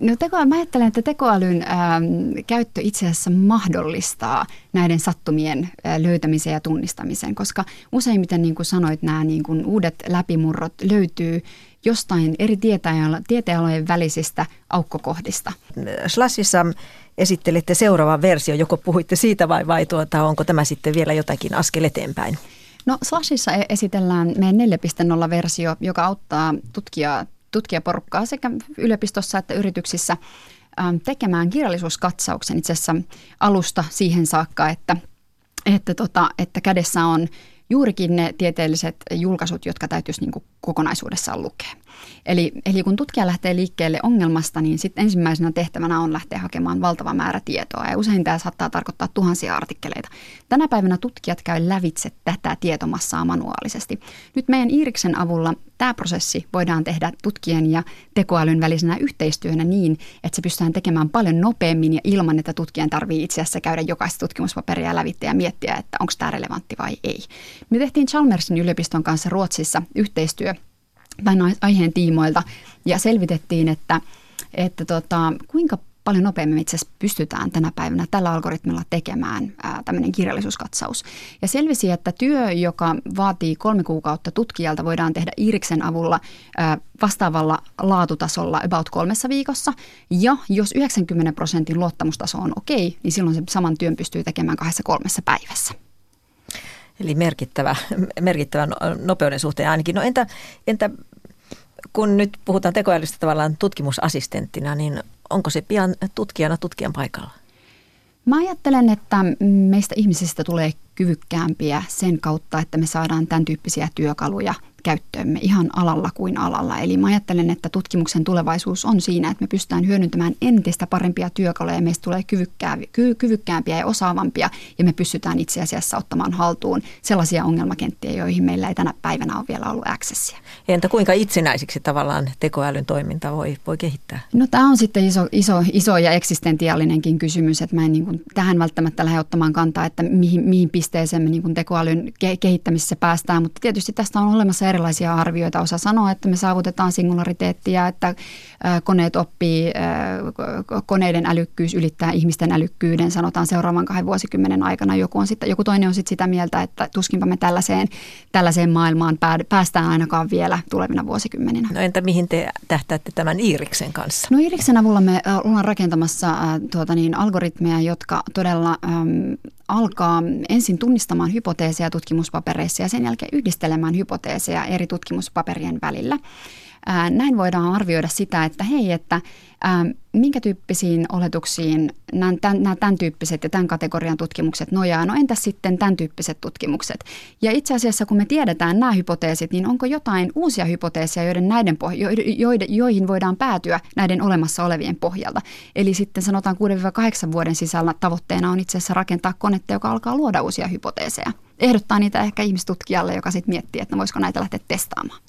No teko, mä ajattelen, että tekoälyn ähm, käyttö itse asiassa mahdollistaa näiden sattumien äh, löytämisen ja tunnistamisen, koska useimmiten, niin kuin sanoit, nämä niin kuin uudet läpimurrot löytyy jostain eri tieteenalojen välisistä aukkokohdista. Slashissa esittelette seuraavan versio, joko puhuitte siitä vai, vai tuota, onko tämä sitten vielä jotakin askel eteenpäin? No Slashissa e- esitellään meidän 4.0-versio, joka auttaa tutkijaa tutkijaporukkaa sekä yliopistossa että yrityksissä ähm, tekemään kirjallisuuskatsauksen itse asiassa alusta siihen saakka, että, että, tota, että kädessä on juurikin ne tieteelliset julkaisut, jotka täytyisi niin kokonaisuudessaan lukea. Eli, eli kun tutkija lähtee liikkeelle ongelmasta, niin sitten ensimmäisenä tehtävänä on lähteä hakemaan valtava määrä tietoa. Ja usein tämä saattaa tarkoittaa tuhansia artikkeleita. Tänä päivänä tutkijat käy lävitse tätä tietomassaa manuaalisesti. Nyt meidän Iiriksen avulla tämä prosessi voidaan tehdä tutkien ja tekoälyn välisenä yhteistyönä niin, että se pystytään tekemään paljon nopeammin ja ilman, että tutkijan tarvii itse asiassa käydä jokaista tutkimuspaperia lävitse ja miettiä, että onko tämä relevantti vai ei. Me tehtiin Chalmersin yliopiston kanssa Ruotsissa yhteistyö tämän aiheen tiimoilta ja selvitettiin, että, että tota, kuinka paljon nopeammin itse asiassa pystytään tänä päivänä tällä algoritmilla tekemään ää, tämmöinen kirjallisuuskatsaus. Ja selvisi, että työ, joka vaatii kolme kuukautta tutkijalta, voidaan tehdä Iriksen avulla ää, vastaavalla laatutasolla about kolmessa viikossa. Ja jos 90 prosentin luottamustaso on okei, niin silloin se saman työn pystyy tekemään kahdessa kolmessa päivässä. Eli merkittävä, merkittävä no, nopeuden suhteen ainakin. No entä, entä kun nyt puhutaan tekoälystä tavallaan tutkimusassistenttina, niin onko se pian tutkijana tutkijan paikalla? Mä ajattelen, että meistä ihmisistä tulee kyvykkäämpiä sen kautta, että me saadaan tämän tyyppisiä työkaluja käyttöömme ihan alalla kuin alalla. Eli mä ajattelen, että tutkimuksen tulevaisuus on siinä, että me pystytään hyödyntämään entistä parempia työkaluja ja meistä tulee kyvykkäämpiä ja osaavampia ja me pystytään itse asiassa ottamaan haltuun sellaisia ongelmakenttiä, joihin meillä ei tänä päivänä ole vielä ollut accessia. Entä kuinka itsenäisiksi tavallaan tekoälyn toiminta voi, voi kehittää? No tämä on sitten iso, iso, iso ja eksistentiaalinenkin kysymys, että mä en niin kuin tähän välttämättä lähde ottamaan kantaa, että mihin, mihin pisteeseen me niin kuin tekoälyn ke- kehittämisessä päästään, mutta tietysti tästä on olemassa erilaisia arvioita. Osa sanoo, että me saavutetaan singulariteettia, että koneet oppii, koneiden älykkyys ylittää ihmisten älykkyyden, sanotaan seuraavan kahden vuosikymmenen aikana. Joku, on sit, joku toinen on sitten sitä mieltä, että tuskinpa me tällaiseen, tällaiseen maailmaan päästään ainakaan vielä tulevina vuosikymmeninä. No entä mihin te tähtäätte tämän Iiriksen kanssa? No Iiriksen avulla me ollaan rakentamassa tuota niin, algoritmeja, jotka todella ähm, alkaa ensin tunnistamaan hypoteeseja tutkimuspapereissa ja sen jälkeen yhdistelemään hypoteeseja eri tutkimuspaperien välillä. Näin voidaan arvioida sitä, että hei, että minkä tyyppisiin oletuksiin nämä, tämän tyyppiset ja tämän kategorian tutkimukset nojaa. No entäs sitten tämän tyyppiset tutkimukset? Ja itse asiassa kun me tiedetään nämä hypoteesit, niin onko jotain uusia hypoteeseja, joiden näiden pohj- joihin voidaan päätyä näiden olemassa olevien pohjalta? Eli sitten sanotaan 6-8 vuoden sisällä tavoitteena on itse asiassa rakentaa konetta, joka alkaa luoda uusia hypoteeseja. Ehdottaa niitä ehkä ihmistutkijalle, joka sitten miettii, että no voisiko näitä lähteä testaamaan.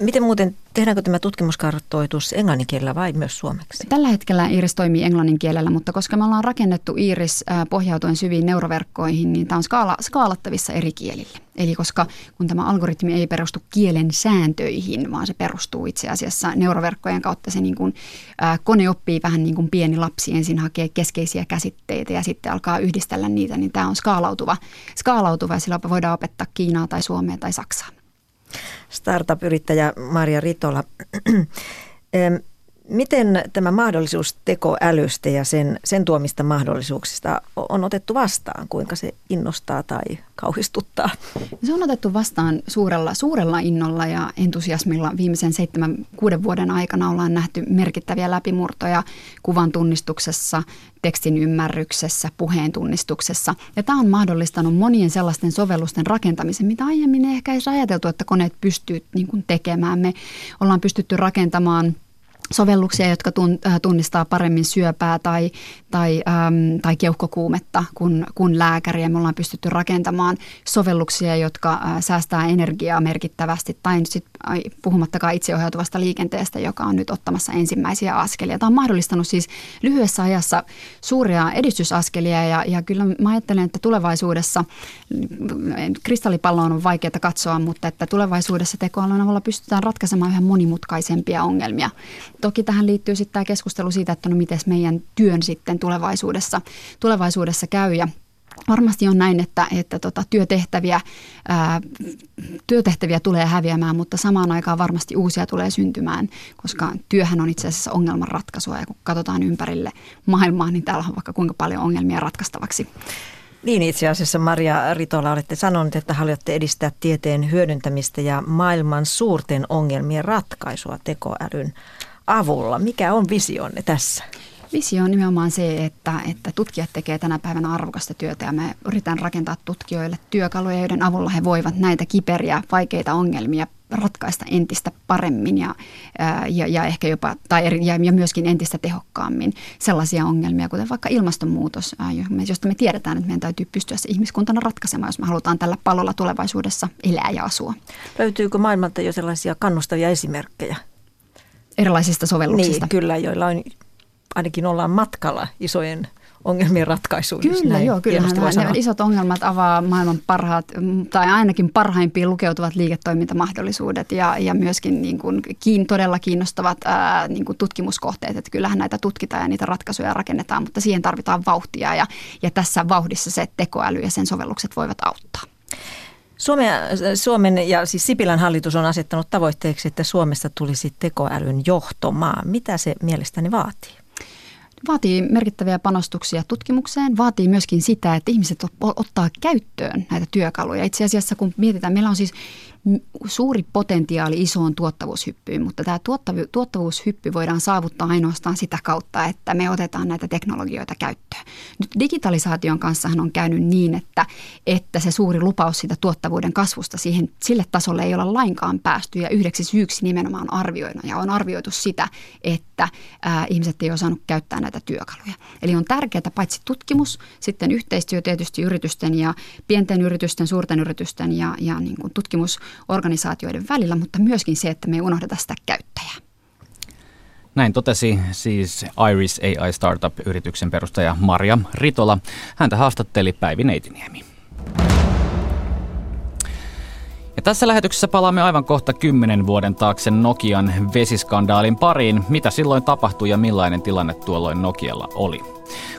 Miten muuten, tehdäänkö tämä tutkimuskartoitus englannin kielellä vai myös suomeksi? Tällä hetkellä Iris toimii englannin kielellä, mutta koska me ollaan rakennettu Iris pohjautuen syviin neuroverkkoihin, niin tämä on skaala, skaalattavissa eri kielille. Eli koska kun tämä algoritmi ei perustu kielen sääntöihin, vaan se perustuu itse asiassa neuroverkkojen kautta, se niin kuin, ää, kone oppii vähän niin kuin pieni lapsi, ensin hakee keskeisiä käsitteitä ja sitten alkaa yhdistellä niitä, niin tämä on skaalautuva, skaalautuva ja sillä voidaan opettaa Kiinaa tai Suomea tai Saksaa startup-yrittäjä Maria Ritola. Miten tämä mahdollisuus tekoälystä ja sen, sen tuomista mahdollisuuksista on otettu vastaan? Kuinka se innostaa tai kauhistuttaa? Se on otettu vastaan suurella, suurella innolla ja entusiasmilla. Viimeisen seitsemän, kuuden vuoden aikana ollaan nähty merkittäviä läpimurtoja kuvan tunnistuksessa, tekstin ymmärryksessä, puheen tunnistuksessa. Ja tämä on mahdollistanut monien sellaisten sovellusten rakentamisen, mitä aiemmin ei ehkä edes ajateltu, että koneet pystyy niin tekemään. Me ollaan pystytty rakentamaan – sovelluksia, jotka äh, tunnistaa paremmin syöpää tai, tai, äm, tai keuhkokuumetta kuin, kuin lääkäriä. Me ollaan pystytty rakentamaan sovelluksia, jotka äh, säästää energiaa merkittävästi, tai nyt sit, ai, puhumattakaan itseohjautuvasta liikenteestä, joka on nyt ottamassa ensimmäisiä askelia. Tämä on mahdollistanut siis lyhyessä ajassa suuria edistysaskelia, ja, ja kyllä mä ajattelen, että tulevaisuudessa, kristallipalloon on vaikeaa katsoa, mutta että tulevaisuudessa tekoälyn avulla pystytään ratkaisemaan yhä monimutkaisempia ongelmia toki tähän liittyy sitten tämä keskustelu siitä, että no miten meidän työn sitten tulevaisuudessa, tulevaisuudessa käy ja Varmasti on näin, että, että tota, työtehtäviä, ää, työtehtäviä tulee häviämään, mutta samaan aikaan varmasti uusia tulee syntymään, koska työhän on itse asiassa ongelmanratkaisua ja kun katsotaan ympärille maailmaa, niin täällä on vaikka kuinka paljon ongelmia ratkaistavaksi. Niin itse asiassa Maria Ritola olette sanonut, että haluatte edistää tieteen hyödyntämistä ja maailman suurten ongelmien ratkaisua tekoälyn avulla. Mikä on visionne tässä? Visio on nimenomaan se, että, että tutkijat tekevät tänä päivänä arvokasta työtä ja me yritetään rakentaa tutkijoille työkaluja, joiden avulla he voivat näitä kiperiä, vaikeita ongelmia ratkaista entistä paremmin ja, ja, ja ehkä jopa, tai eri, ja, ja myöskin entistä tehokkaammin sellaisia ongelmia, kuten vaikka ilmastonmuutos, josta me tiedetään, että meidän täytyy pystyä se ihmiskuntana ratkaisemaan, jos me halutaan tällä palolla tulevaisuudessa elää ja asua. Löytyykö maailmalta jo sellaisia kannustavia esimerkkejä? Erilaisista sovelluksista. Niin, kyllä, joilla on, ainakin ollaan matkalla isojen ongelmien ratkaisuun. Kyllä, joo, kyllä. Nämä isot ongelmat avaa maailman parhaat, tai ainakin parhaimpiin lukeutuvat liiketoimintamahdollisuudet ja, ja myöskin niin kuin, kiin, todella kiinnostavat ää, niin kuin tutkimuskohteet. Että kyllähän näitä tutkitaan ja niitä ratkaisuja rakennetaan, mutta siihen tarvitaan vauhtia ja, ja tässä vauhdissa se tekoäly ja sen sovellukset voivat auttaa. Suomen, Suomen ja siis Sipilän hallitus on asettanut tavoitteeksi, että Suomesta tulisi tekoälyn johtomaa. Mitä se mielestäni vaatii? Vaatii merkittäviä panostuksia tutkimukseen, vaatii myöskin sitä, että ihmiset ottaa käyttöön näitä työkaluja. Itse asiassa kun mietitään, meillä on siis suuri potentiaali isoon tuottavuushyppyyn, mutta tämä tuottavuushyppy voidaan saavuttaa ainoastaan sitä kautta, että me otetaan näitä teknologioita käyttöön. Nyt digitalisaation kanssa on käynyt niin, että, että se suuri lupaus siitä tuottavuuden kasvusta siihen, sille tasolle ei olla lainkaan päästy ja yhdeksi syyksi nimenomaan arvioinut ja on arvioitu sitä, että ää, ihmiset ei osannut käyttää näitä työkaluja. Eli on tärkeää paitsi tutkimus, sitten yhteistyö tietysti yritysten ja pienten yritysten, suurten yritysten ja, ja niin kuin tutkimus organisaatioiden välillä, mutta myöskin se, että me ei unohdeta sitä käyttäjää. Näin totesi siis Iris AI Startup-yrityksen perustaja Maria Ritola. Häntä haastatteli Päivi Neitiniemi. Ja tässä lähetyksessä palaamme aivan kohta kymmenen vuoden taakse Nokian vesiskandaalin pariin. Mitä silloin tapahtui ja millainen tilanne tuolloin Nokialla oli?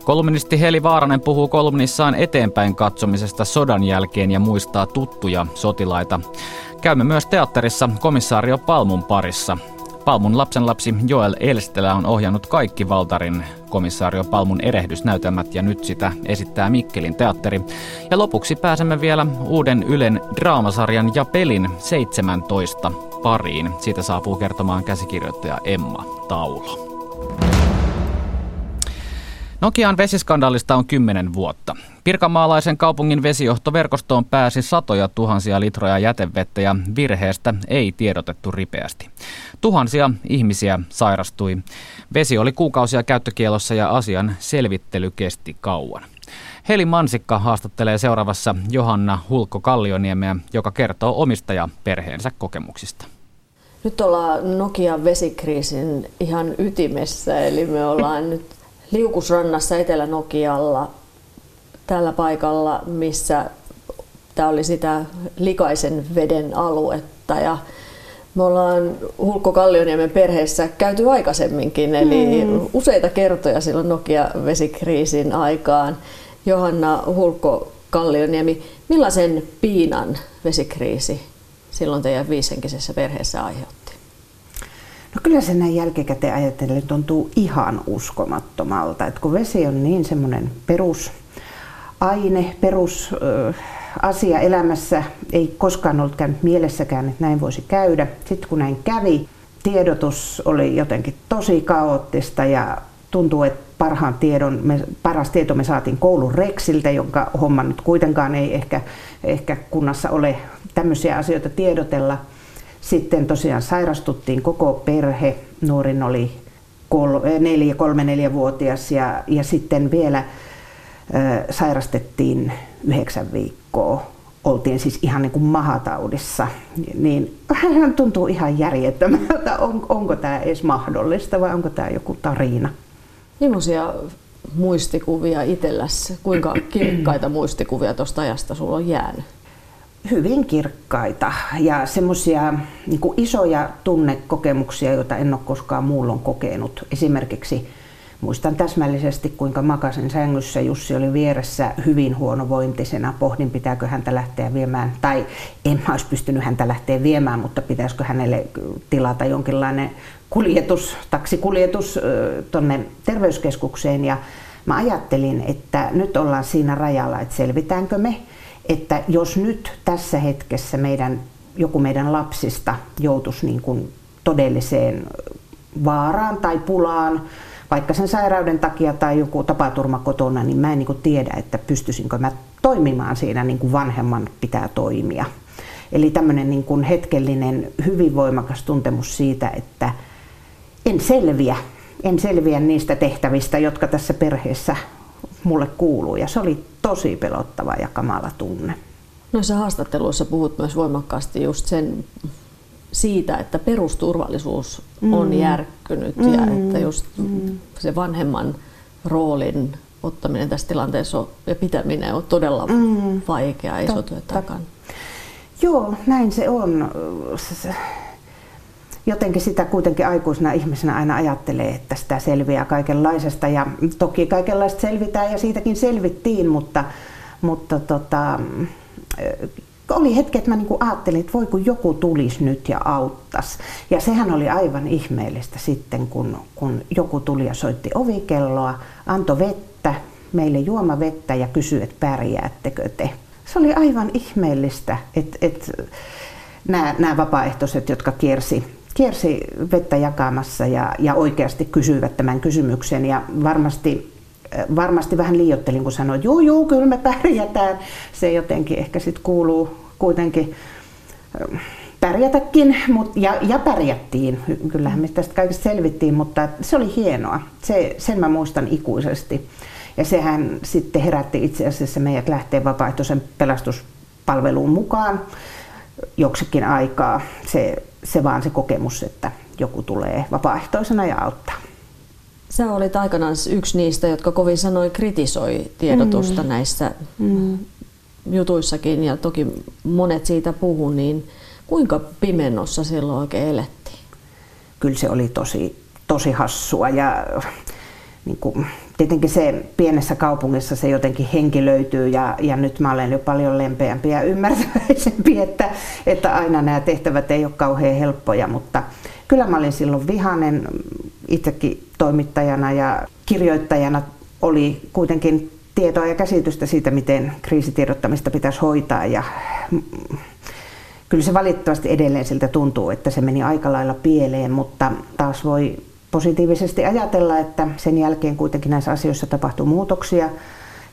Kolumnisti Heli Vaaranen puhuu kolumnissaan eteenpäin katsomisesta sodan jälkeen ja muistaa tuttuja sotilaita. Käymme myös teatterissa komissaario Palmun parissa. Palmun lapsenlapsi Joel Elstelä on ohjannut kaikki Valtarin komissaario Palmun erehdysnäytelmät ja nyt sitä esittää Mikkelin teatteri. Ja lopuksi pääsemme vielä uuden Ylen draamasarjan ja pelin 17 pariin. Siitä saapuu kertomaan käsikirjoittaja Emma Taulo. Nokian vesiskandaalista on kymmenen vuotta. Pirkanmaalaisen kaupungin vesijohtoverkostoon pääsi satoja tuhansia litroja jätevettä ja virheestä ei tiedotettu ripeästi. Tuhansia ihmisiä sairastui. Vesi oli kuukausia käyttökielossa ja asian selvittely kesti kauan. Heli Mansikka haastattelee seuraavassa Johanna Hulkko-Kallioniemeä, joka kertoo omistaja perheensä kokemuksista. Nyt ollaan Nokian vesikriisin ihan ytimessä, eli me ollaan nyt Liukusrannassa Etelä-Nokialla tällä paikalla, missä tämä oli sitä likaisen veden aluetta ja me ollaan Hulkko Kallioniemen perheessä käyty aikaisemminkin, eli mm. useita kertoja silloin Nokia-vesikriisin aikaan. Johanna Hulkko Kallioniemi, millaisen piinan vesikriisi silloin teidän viisenkisessä perheessä aiheutti? No kyllä se näin jälkikäteen ajatellen tuntuu ihan uskomattomalta, että kun vesi on niin semmoinen perusaine, perusasia elämässä, ei koskaan ollut käynyt mielessäkään, että näin voisi käydä. Sitten kun näin kävi, tiedotus oli jotenkin tosi kaoottista ja tuntuu, että parhaan tiedon, me, paras tieto me saatiin koulun reksiltä, jonka homma nyt kuitenkaan ei ehkä, ehkä kunnassa ole tämmöisiä asioita tiedotella. Sitten tosiaan sairastuttiin koko perhe, nuorin oli kol, neljä, kolme neljävuotias ja, ja sitten vielä äh, sairastettiin yhdeksän viikkoa. Oltiin siis ihan niin kuin mahataudissa, niin hän tuntuu ihan järjettömältä, on, onko tämä edes mahdollista vai onko tämä joku tarina. Millaisia muistikuvia itselläsi, kuinka kirkkaita muistikuvia tuosta ajasta sulla on jäänyt? Hyvin kirkkaita ja semmoisia niin isoja tunnekokemuksia, joita en ole koskaan muullon kokenut. Esimerkiksi muistan täsmällisesti, kuinka makasin sängyssä. Jussi oli vieressä hyvin huonovointisena. Pohdin, pitääkö häntä lähteä viemään, tai en mä olisi pystynyt häntä lähteä viemään, mutta pitäisikö hänelle tilata jonkinlainen kuljetus, taksikuljetus tuonne terveyskeskukseen ja mä ajattelin, että nyt ollaan siinä rajalla, että selvitäänkö me, että jos nyt tässä hetkessä meidän, joku meidän lapsista joutuisi niin kuin todelliseen vaaraan tai pulaan, vaikka sen sairauden takia tai joku tapaturma kotona, niin mä en niin kuin tiedä, että pystyisinkö mä toimimaan siinä niin kuin vanhemman pitää toimia. Eli tämmöinen niin kuin hetkellinen, hyvin voimakas tuntemus siitä, että en selviä. En selviä niistä tehtävistä, jotka tässä perheessä mulle kuuluu. Ja se oli tosi pelottava ja kamala tunne. Noissa haastatteluissa puhut myös voimakkaasti just sen siitä, että perusturvallisuus mm. on järkkynyt mm. ja että just mm. se vanhemman roolin ottaminen tässä tilanteessa ja pitäminen on todella mm. vaikea iso työ takana. Joo, näin se on jotenkin sitä kuitenkin aikuisena ihmisenä aina ajattelee, että sitä selviää kaikenlaisesta. Ja toki kaikenlaista selvitään ja siitäkin selvittiin, mutta, mutta tota, oli hetki, että mä niinku ajattelin, että voi kun joku tulisi nyt ja auttaisi. Ja sehän oli aivan ihmeellistä sitten, kun, kun joku tuli ja soitti ovikelloa, antoi vettä, meille juomavettä ja kysyi, että pärjäättekö te. Se oli aivan ihmeellistä, että, että nämä, nämä vapaaehtoiset, jotka kiersi kiersi vettä jakamassa ja, ja oikeasti kysyivät tämän kysymyksen ja varmasti, äh, varmasti vähän liiottelin, kun sanoin, että juu, kyllä me pärjätään. Se jotenkin ehkä sitten kuuluu kuitenkin äh, pärjätäkin, mut, ja, ja pärjättiin. Kyllähän me tästä kaikesta selvittiin, mutta se oli hienoa. Se, sen mä muistan ikuisesti. Ja sehän sitten herätti itse asiassa meidät lähteä vapaaehtoisen pelastuspalveluun mukaan joksikin aikaa. Se se vaan se kokemus, että joku tulee vapaaehtoisena ja auttaa. Sä olit aikanaan yksi niistä, jotka kovin sanoi kritisoi tiedotusta mm. näissä mm. jutuissakin ja toki monet siitä puhu, niin kuinka pimennossa silloin oikein elettiin? Kyllä se oli tosi, tosi hassua ja niin kuin, tietenkin se pienessä kaupungissa se jotenkin henki löytyy ja, ja nyt mä olen jo paljon lempeämpi ja ymmärtäväisempi, että, että aina nämä tehtävät ei ole kauhean helppoja, mutta kyllä mä olin silloin vihanen itsekin toimittajana ja kirjoittajana oli kuitenkin tietoa ja käsitystä siitä, miten kriisitiedottamista pitäisi hoitaa ja kyllä se valitettavasti edelleen siltä tuntuu, että se meni aika lailla pieleen, mutta taas voi positiivisesti ajatella, että sen jälkeen kuitenkin näissä asioissa tapahtuu muutoksia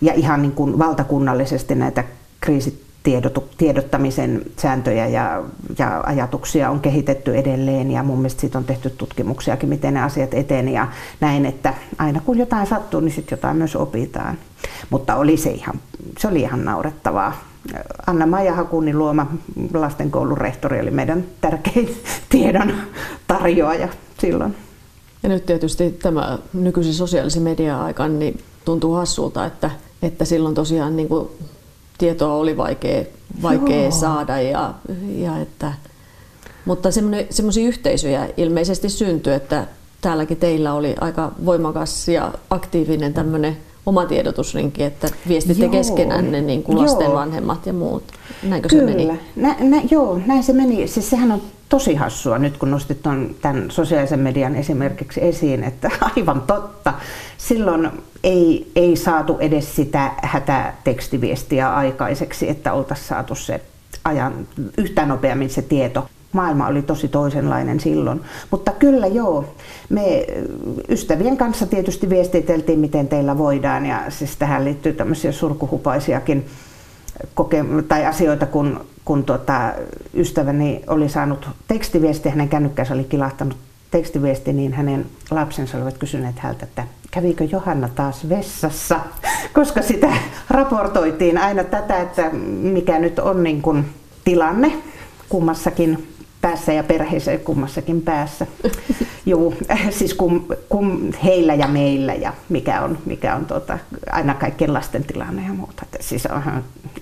ja ihan niin kuin valtakunnallisesti näitä kriisitiedottamisen sääntöjä ja, ja ajatuksia on kehitetty edelleen ja mun mielestä siitä on tehty tutkimuksiakin, miten ne asiat etenevät ja näin, että aina kun jotain sattuu, niin sitten jotain myös opitaan. Mutta oli se ihan, se oli ihan naurettavaa. Anna-Maija Hakunin luoma lastenkoulun rehtori oli meidän tärkein tiedon tarjoaja silloin. Ja nyt tietysti tämä nykyisen sosiaalisen median aikaan niin tuntuu hassulta, että, että silloin tosiaan niin kuin tietoa oli vaikea, vaikea saada. Ja, ja että, mutta semmoisia yhteisöjä ilmeisesti syntyi, että täälläkin teillä oli aika voimakas ja aktiivinen tämmöinen oma tiedotusrinki, että viestitte joo. keskenänne niin kuin lasten joo. vanhemmat ja muut. Näinkö Kyllä. se meni? Nä, nä, joo, näin se meni. Siis sehän on tosi hassua nyt, kun nostit ton, tämän sosiaalisen median esimerkiksi esiin, että aivan totta. Silloin ei, ei saatu edes sitä hätätekstiviestiä aikaiseksi, että oltaisiin saatu se ajan yhtä nopeammin se tieto. Maailma oli tosi toisenlainen silloin. Mutta kyllä joo, me ystävien kanssa tietysti viestiteltiin, miten teillä voidaan. Ja siis tähän liittyy tämmöisiä surkuhupaisiakin koke- tai asioita, kun, kun tuota, ystäväni oli saanut tekstiviesti, hänen kännykkänsä oli kilahtanut tekstiviesti, niin hänen lapsensa olivat kysyneet häneltä, että kävikö Johanna taas vessassa, koska sitä raportoitiin aina tätä, että mikä nyt on niin kuin tilanne kummassakin päässä ja perheessä kummassakin päässä. Joo, siis kum, kum heillä ja meillä ja mikä on, mikä on tota, aina kaikkien lasten tilanne ja muuta. Et siis on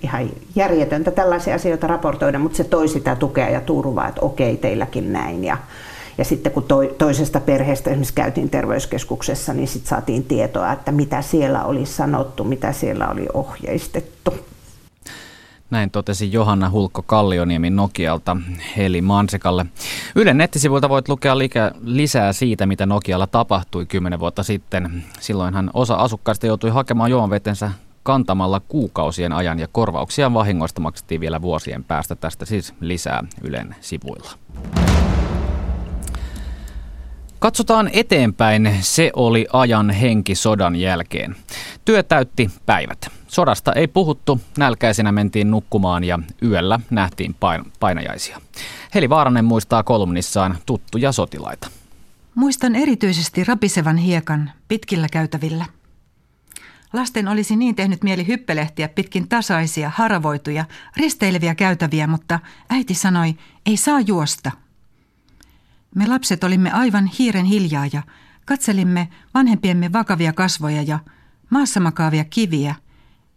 ihan järjetöntä tällaisia asioita raportoida, mutta se toi sitä tukea ja turvaa, että okei, teilläkin näin. Ja, ja sitten kun toi, toisesta perheestä esimerkiksi käytiin terveyskeskuksessa, niin sitten saatiin tietoa, että mitä siellä oli sanottu, mitä siellä oli ohjeistettu. Näin totesi Johanna Hulkko Kallioniemi Nokialta Heli Mansikalle. Ylen nettisivuilta voit lukea lisää siitä, mitä Nokialla tapahtui kymmenen vuotta sitten. Silloinhan osa asukkaista joutui hakemaan juomavetensä kantamalla kuukausien ajan ja korvauksia vahingoista maksettiin vielä vuosien päästä. Tästä siis lisää Ylen sivuilla. Katsotaan eteenpäin. Se oli ajan henki sodan jälkeen. Työ täytti päivät. Sodasta ei puhuttu, nälkäisenä mentiin nukkumaan ja yöllä nähtiin pain- painajaisia. Heli Vaaranen muistaa kolumnissaan tuttuja sotilaita. Muistan erityisesti rapisevan hiekan pitkillä käytävillä. Lasten olisi niin tehnyt mieli hyppelehtiä pitkin tasaisia, haravoituja, risteileviä käytäviä, mutta äiti sanoi, ei saa juosta. Me lapset olimme aivan hiiren hiljaa ja katselimme vanhempiemme vakavia kasvoja ja maassa makaavia kiviä,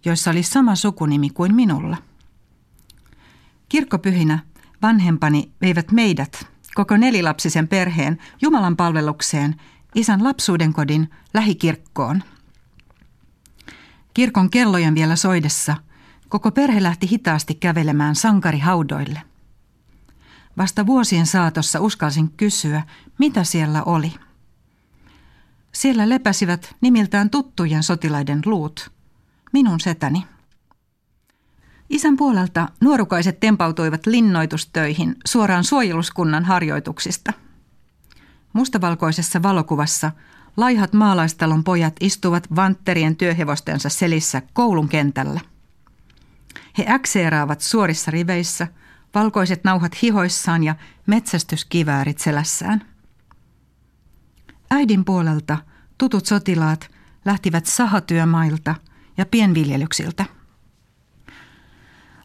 joissa oli sama sukunimi kuin minulla. Kirkkopyhinä vanhempani veivät meidät, koko nelilapsisen perheen, Jumalan palvelukseen isän lapsuuden kodin lähikirkkoon. Kirkon kellojen vielä soidessa koko perhe lähti hitaasti kävelemään sankarihaudoille. Vasta vuosien saatossa uskalsin kysyä, mitä siellä oli. Siellä lepäsivät nimiltään tuttujen sotilaiden luut – minun setäni. Isän puolelta nuorukaiset tempautuivat linnoitustöihin suoraan suojeluskunnan harjoituksista. Mustavalkoisessa valokuvassa laihat maalaistalon pojat istuvat vantterien työhevostensa selissä koulun kentällä. He äkseeraavat suorissa riveissä, valkoiset nauhat hihoissaan ja metsästyskiväärit selässään. Äidin puolelta tutut sotilaat lähtivät sahatyömailta – ja pienviljelyksiltä.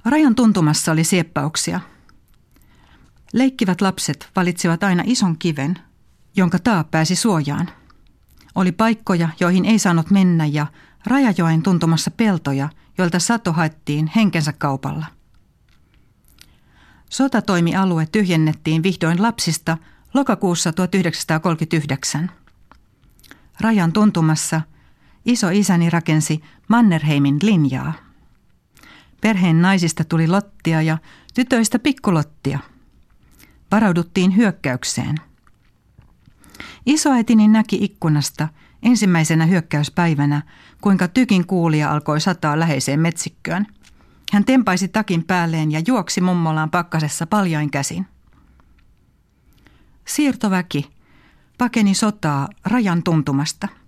Rajan tuntumassa oli sieppauksia. Leikkivät lapset valitsivat aina ison kiven, jonka taa pääsi suojaan. Oli paikkoja, joihin ei saanut mennä ja Rajajoen tuntumassa peltoja, joilta sato haettiin henkensä kaupalla. Sotatoimialue tyhjennettiin vihdoin lapsista lokakuussa 1939. Rajan tuntumassa iso isäni rakensi Mannerheimin linjaa. Perheen naisista tuli lottia ja tytöistä pikkulottia. Varauduttiin hyökkäykseen. Isoäitini näki ikkunasta ensimmäisenä hyökkäyspäivänä, kuinka tykin kuulija alkoi sataa läheiseen metsikköön. Hän tempaisi takin päälleen ja juoksi mummolaan pakkasessa paljain käsin. Siirtoväki pakeni sotaa rajan tuntumasta –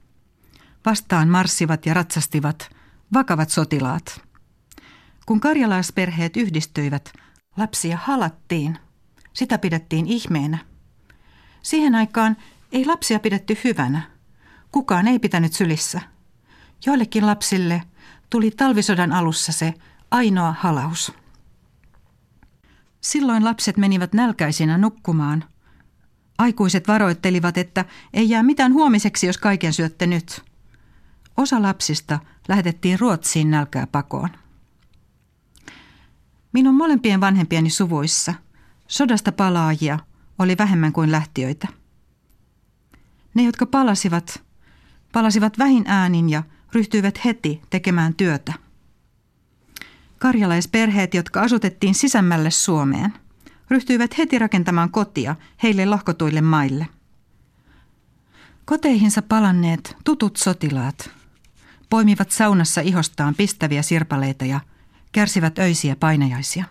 Vastaan marssivat ja ratsastivat vakavat sotilaat. Kun karjalaisperheet yhdistyivät, lapsia halattiin. Sitä pidettiin ihmeenä. Siihen aikaan ei lapsia pidetty hyvänä. Kukaan ei pitänyt sylissä. Joillekin lapsille tuli talvisodan alussa se ainoa halaus. Silloin lapset menivät nälkäisinä nukkumaan. Aikuiset varoittelivat, että ei jää mitään huomiseksi, jos kaiken syötte nyt – Osa lapsista lähetettiin Ruotsiin nälkää pakoon. Minun molempien vanhempieni suvuissa sodasta palaajia oli vähemmän kuin lähtiöitä. Ne, jotka palasivat, palasivat vähin äänin ja ryhtyivät heti tekemään työtä. Karjalaisperheet, jotka asutettiin sisämmälle Suomeen, ryhtyivät heti rakentamaan kotia heille lohkotuille maille. Koteihinsa palanneet tutut sotilaat poimivat saunassa ihostaan pistäviä sirpaleita ja kärsivät öisiä painajaisia.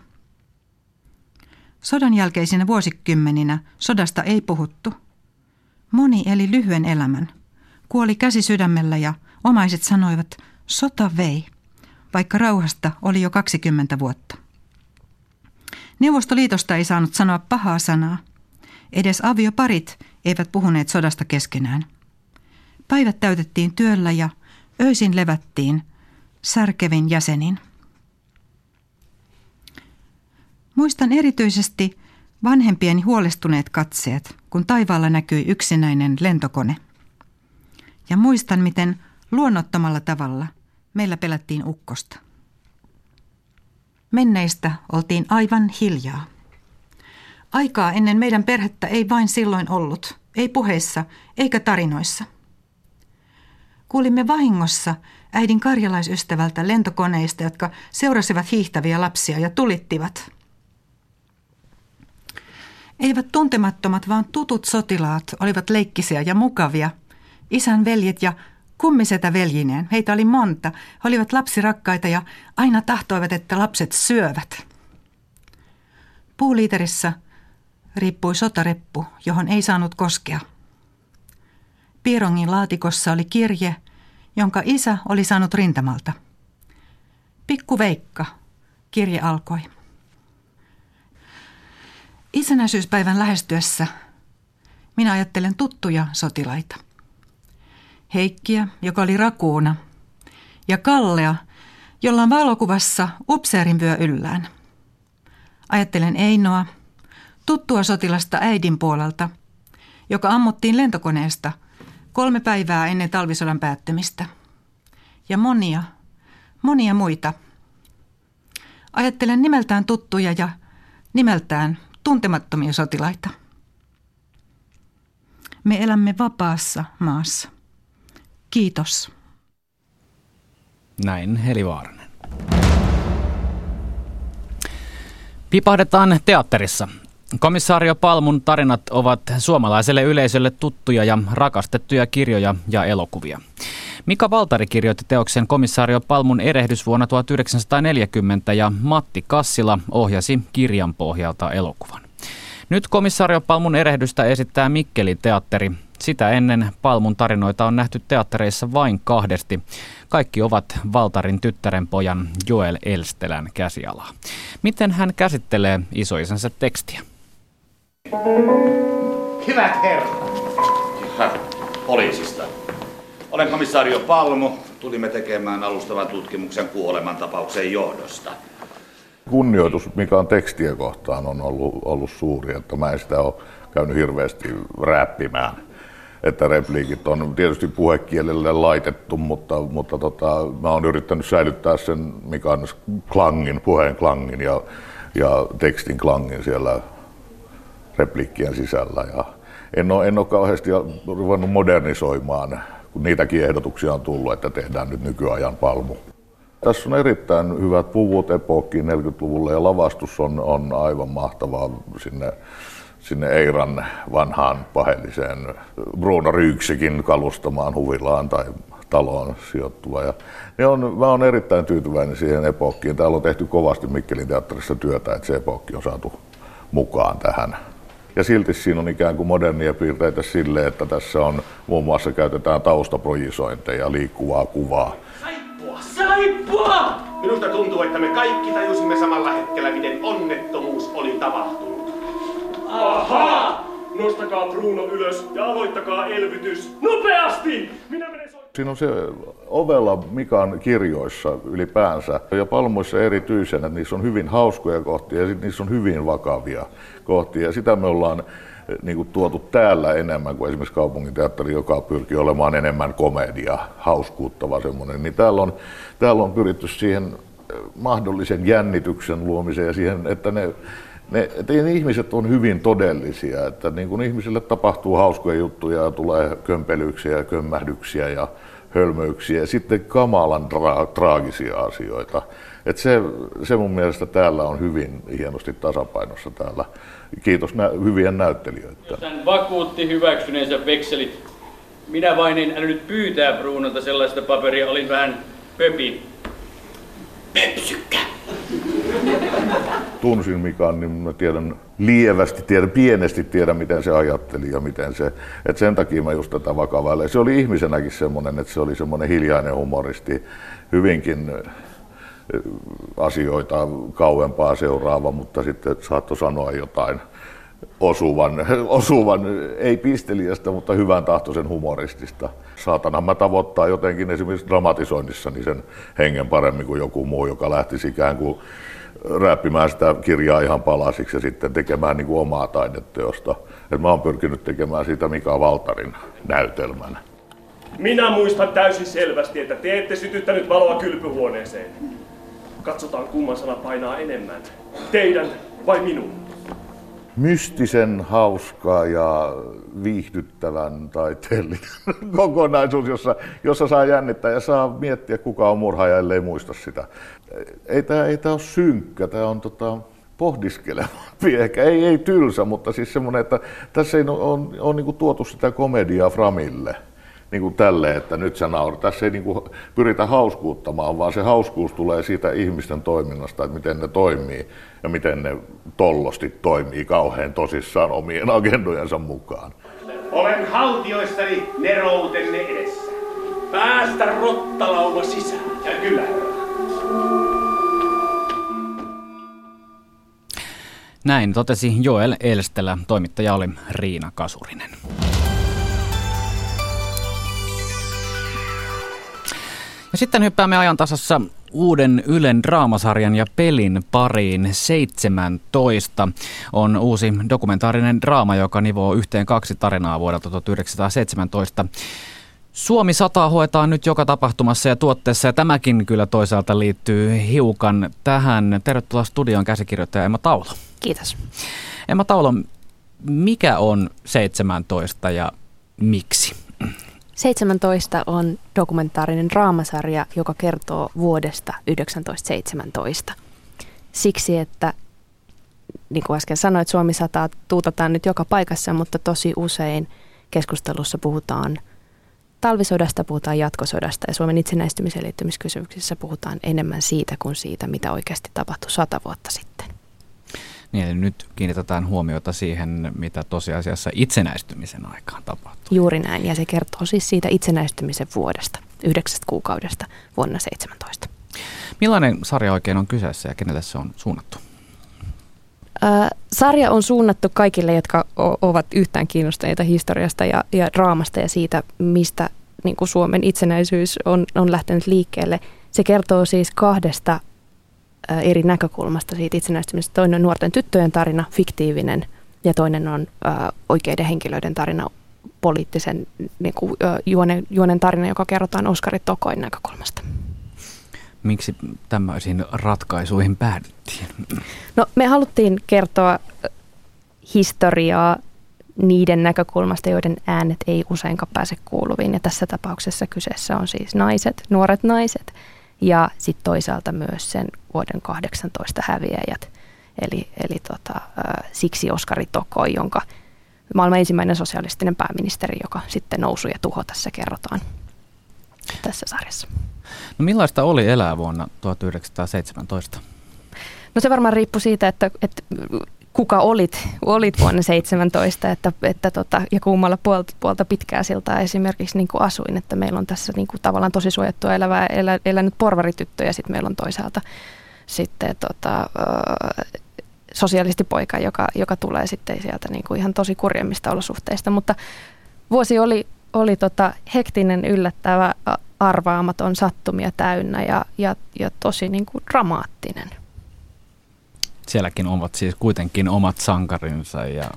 Sodan jälkeisinä vuosikymmeninä sodasta ei puhuttu. Moni eli lyhyen elämän. Kuoli käsi sydämellä ja omaiset sanoivat, sota vei, vaikka rauhasta oli jo 20 vuotta. Neuvostoliitosta ei saanut sanoa pahaa sanaa. Edes avioparit eivät puhuneet sodasta keskenään. Päivät täytettiin työllä ja öisin levättiin särkevin jäsenin. Muistan erityisesti vanhempieni huolestuneet katseet, kun taivaalla näkyi yksinäinen lentokone. Ja muistan, miten luonnottomalla tavalla meillä pelättiin ukkosta. Menneistä oltiin aivan hiljaa. Aikaa ennen meidän perhettä ei vain silloin ollut, ei puheissa eikä tarinoissa. Kuulimme vahingossa äidin karjalaisystävältä lentokoneista, jotka seurasivat hiihtäviä lapsia ja tulittivat. Eivät tuntemattomat, vaan tutut sotilaat olivat leikkisiä ja mukavia. Isän veljet ja kummisetä veljineen, heitä oli monta, he olivat lapsirakkaita ja aina tahtoivat, että lapset syövät. Puuliiterissä riippui sotareppu, johon ei saanut koskea. Pierongin laatikossa oli kirje, jonka isä oli saanut rintamalta. Pikku Veikka, kirje alkoi. Itsenäisyyspäivän lähestyessä minä ajattelen tuttuja sotilaita. Heikkiä, joka oli rakuuna, ja Kallea, jolla on valokuvassa upseerin vyö yllään. Ajattelen Einoa, tuttua sotilasta äidin puolelta, joka ammuttiin lentokoneesta kolme päivää ennen talvisodan päättymistä. Ja monia, monia muita. Ajattelen nimeltään tuttuja ja nimeltään tuntemattomia sotilaita. Me elämme vapaassa maassa. Kiitos. Näin Heli Vaaranen. Pipahdetaan teatterissa. Komissaario Palmun tarinat ovat suomalaiselle yleisölle tuttuja ja rakastettuja kirjoja ja elokuvia. Mika Valtari kirjoitti teoksen komissaario Palmun erehdys vuonna 1940 ja Matti Kassila ohjasi kirjan pohjalta elokuvan. Nyt komissaario Palmun erehdystä esittää Mikkelin teatteri. Sitä ennen Palmun tarinoita on nähty teattereissa vain kahdesti. Kaikki ovat Valtarin tyttären pojan Joel Elstelän käsialaa. Miten hän käsittelee isoisänsä tekstiä? Hyvät herrat. Poliisista. Olen komissaario Palmu. Tulimme tekemään alustavan tutkimuksen kuolemantapauksen johdosta. Kunnioitus, mikä on tekstiä kohtaan, on ollut, ollut suuri, että mä en sitä ole käynyt hirveästi räppimään. Että repliikit on tietysti puhekielelle laitettu, mutta, mutta tota, mä oon yrittänyt säilyttää sen, mikä on klangin, puheen klangin ja, ja tekstin klangin siellä repliikkien sisällä. Ja en ole, en ole kauheasti ruvennut modernisoimaan, kun niitäkin ehdotuksia on tullut, että tehdään nyt nykyajan palmu. Tässä on erittäin hyvät puvut epokkiin 40-luvulle ja lavastus on, on aivan mahtavaa sinne, sinne Eiran vanhaan pahelliseen Bruno Ryyksikin kalustamaan huvilaan tai taloon sijoittuva. Ja, ja on, mä olen erittäin tyytyväinen siihen epokkiin. Täällä on tehty kovasti Mikkelin teatterissa työtä, että se epokki on saatu mukaan tähän. Ja silti siinä on ikään kuin modernia piirteitä sille, että tässä on muun muassa käytetään taustaprojisointeja, liikkuvaa kuvaa. Saippua! Saippua! Minusta tuntuu, että me kaikki tajusimme samalla hetkellä, miten onnettomuus oli tapahtunut. Ahaa! Nostakaa Bruno ylös ja aloittakaa elvytys. Nopeasti! Minä menen so- Siinä on se ovella Mikan kirjoissa ylipäänsä ja Palmuissa erityisen, että niissä on hyvin hauskoja kohtia ja niissä on hyvin vakavia kohtia. Ja sitä me ollaan niin kuin tuotu täällä enemmän kuin esimerkiksi kaupunginteatteri, joka pyrkii olemaan enemmän komedia, hauskuuttava semmoinen. Niin täällä on, täällä on pyritty siihen mahdollisen jännityksen luomiseen ja siihen, että ne ne, ne ihmiset on hyvin todellisia, että niin kun ihmisille tapahtuu hauskoja juttuja ja tulee kömpelyksiä ja kömmähdyksiä ja hölmöyksiä ja sitten kamalan tra- traagisia asioita, Et se, se mun mielestä täällä on hyvin hienosti tasapainossa täällä. Kiitos nä- hyvien näyttelijöiden. Hän vakuutti hyväksyneensä vekselit, minä vain en nyt pyytää Brunolta sellaista paperia, olin vähän pöpi. Pöpsykkä! Tunsin Mikan, niin mä tiedän lievästi, tiedän, pienesti tiedän, miten se ajatteli ja miten se, että sen takia mä just tätä vakavaille. Se oli ihmisenäkin semmoinen, että se oli semmoinen hiljainen humoristi, hyvinkin asioita kauempaa seuraava, mutta sitten saattoi sanoa jotain osuvan, osuvan ei pisteliästä, mutta hyvän tahtoisen humoristista. Saatana mä tavoittaa jotenkin esimerkiksi dramatisoinnissa niin sen hengen paremmin kuin joku muu, joka lähtisi ikään kuin räppimään sitä kirjaa ihan palasiksi ja sitten tekemään niin kuin omaa taideteosta. Et mä oon pyrkinyt tekemään siitä Mika Valtarin näytelmän. Minä muistan täysin selvästi, että te ette sytyttänyt valoa kylpyhuoneeseen. Katsotaan kumman sana painaa enemmän. Teidän vai minun? Mystisen, hauskaa ja viihdyttävän taiteellinen kokonaisuus, jossa, jossa saa jännittää ja saa miettiä, kuka on murhaaja, ellei muista sitä. Ei tämä ei ole synkkä, tämä on tota, pohdiskelevampi, ehkä ei, ei tylsä, mutta siis semmoinen, että tässä ei ole, on, on niin tuotu sitä komediaa Framille niin kuin tälle, että nyt sä naurat. Tässä ei niin kuin pyritä hauskuuttamaan, vaan se hauskuus tulee siitä ihmisten toiminnasta, että miten ne toimii ja miten ne tollosti toimii kauhean tosissaan omien agendojensa mukaan. Olen haltioistani neroutenne edessä. Päästä rottalauma sisään. Ja kyllä. Näin totesi Joel Elstelä, toimittaja oli Riina Kasurinen. Ja sitten hyppäämme ajan tasassa uuden Ylen draamasarjan ja pelin pariin 17 on uusi dokumentaarinen draama, joka nivoo yhteen kaksi tarinaa vuodelta 1917. Suomi sataa hoetaan nyt joka tapahtumassa ja tuotteessa ja tämäkin kyllä toisaalta liittyy hiukan tähän. Tervetuloa studion käsikirjoittaja Emma Taulo. Kiitos. Emma Taulo, mikä on 17 ja miksi? 17 on dokumentaarinen draamasarja, joka kertoo vuodesta 1917. Siksi, että niin kuin äsken sanoit, Suomi sataa tuutataan nyt joka paikassa, mutta tosi usein keskustelussa puhutaan talvisodasta, puhutaan jatkosodasta ja Suomen itsenäistymiseen liittymiskysymyksissä puhutaan enemmän siitä kuin siitä, mitä oikeasti tapahtui sata vuotta sitten. Niin, eli nyt kiinnitetään huomiota siihen, mitä tosiasiassa itsenäistymisen aikaan tapahtuu. Juuri näin, ja se kertoo siis siitä itsenäistymisen vuodesta, yhdeksästä kuukaudesta vuonna 17. Millainen sarja oikein on kyseessä ja kenelle se on suunnattu? Äh, sarja on suunnattu kaikille, jotka o- ovat yhtään kiinnostuneita historiasta ja, ja draamasta ja siitä, mistä niin kuin Suomen itsenäisyys on, on lähtenyt liikkeelle. Se kertoo siis kahdesta eri näkökulmasta siitä itsenäistymisestä. Toinen on nuorten tyttöjen tarina, fiktiivinen, ja toinen on ä, oikeiden henkilöiden tarina, poliittisen niin kuin, ä, juonen, juonen tarina, joka kerrotaan Oskari Tokoin näkökulmasta. Miksi tämmöisiin ratkaisuihin päädyttiin? No me haluttiin kertoa historiaa niiden näkökulmasta, joiden äänet ei useinkaan pääse kuuluviin. Ja tässä tapauksessa kyseessä on siis naiset, nuoret naiset – ja sitten toisaalta myös sen vuoden 18 häviäjät. Eli, eli tota, siksi Oskari Tokoi, jonka maailman ensimmäinen sosialistinen pääministeri, joka sitten nousui ja tuho tässä kerrotaan tässä sarjassa. No millaista oli elää vuonna 1917? No se varmaan riippui siitä, että, että kuka olit, olit vuonna 17 että, että tota, ja kummalla puolta, puolta pitkää siltaa esimerkiksi niin kuin asuin, että meillä on tässä niin kuin tavallaan tosi suojattua elävää, elä, elänyt porvarityttö ja sitten meillä on toisaalta sitten tota, sosialistipoika, joka, joka tulee sitten sieltä niin kuin ihan tosi kurjemmista olosuhteista, mutta vuosi oli, oli tota hektinen, yllättävä, arvaamaton, sattumia täynnä ja, ja, ja tosi niin kuin dramaattinen sielläkin ovat siis kuitenkin omat sankarinsa ja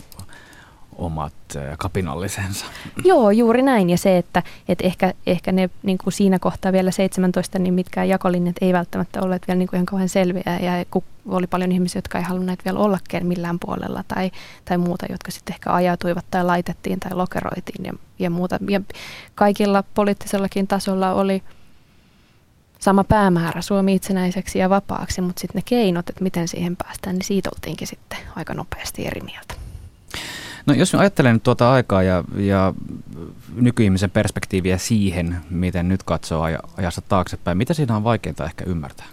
omat kapinallisensa. Joo, juuri näin. Ja se, että, että ehkä, ehkä ne niin kuin siinä kohtaa vielä 17, niin mitkään jakolinjat ei välttämättä olleet vielä niin kuin ihan kauhean selviä. Ja oli paljon ihmisiä, jotka ei halunneet vielä olla millään puolella tai, tai muuta, jotka sitten ehkä ajatuivat tai laitettiin tai lokeroitiin ja, ja muuta. Ja kaikilla poliittisellakin tasolla oli sama päämäärä Suomi itsenäiseksi ja vapaaksi, mutta sitten ne keinot, että miten siihen päästään, niin siitä oltiinkin sitten aika nopeasti eri mieltä. No jos ajattelen nyt tuota aikaa ja, ja nykyihmisen perspektiiviä siihen, miten nyt katsoo ajassa taaksepäin, mitä siinä on vaikeinta ehkä ymmärtää?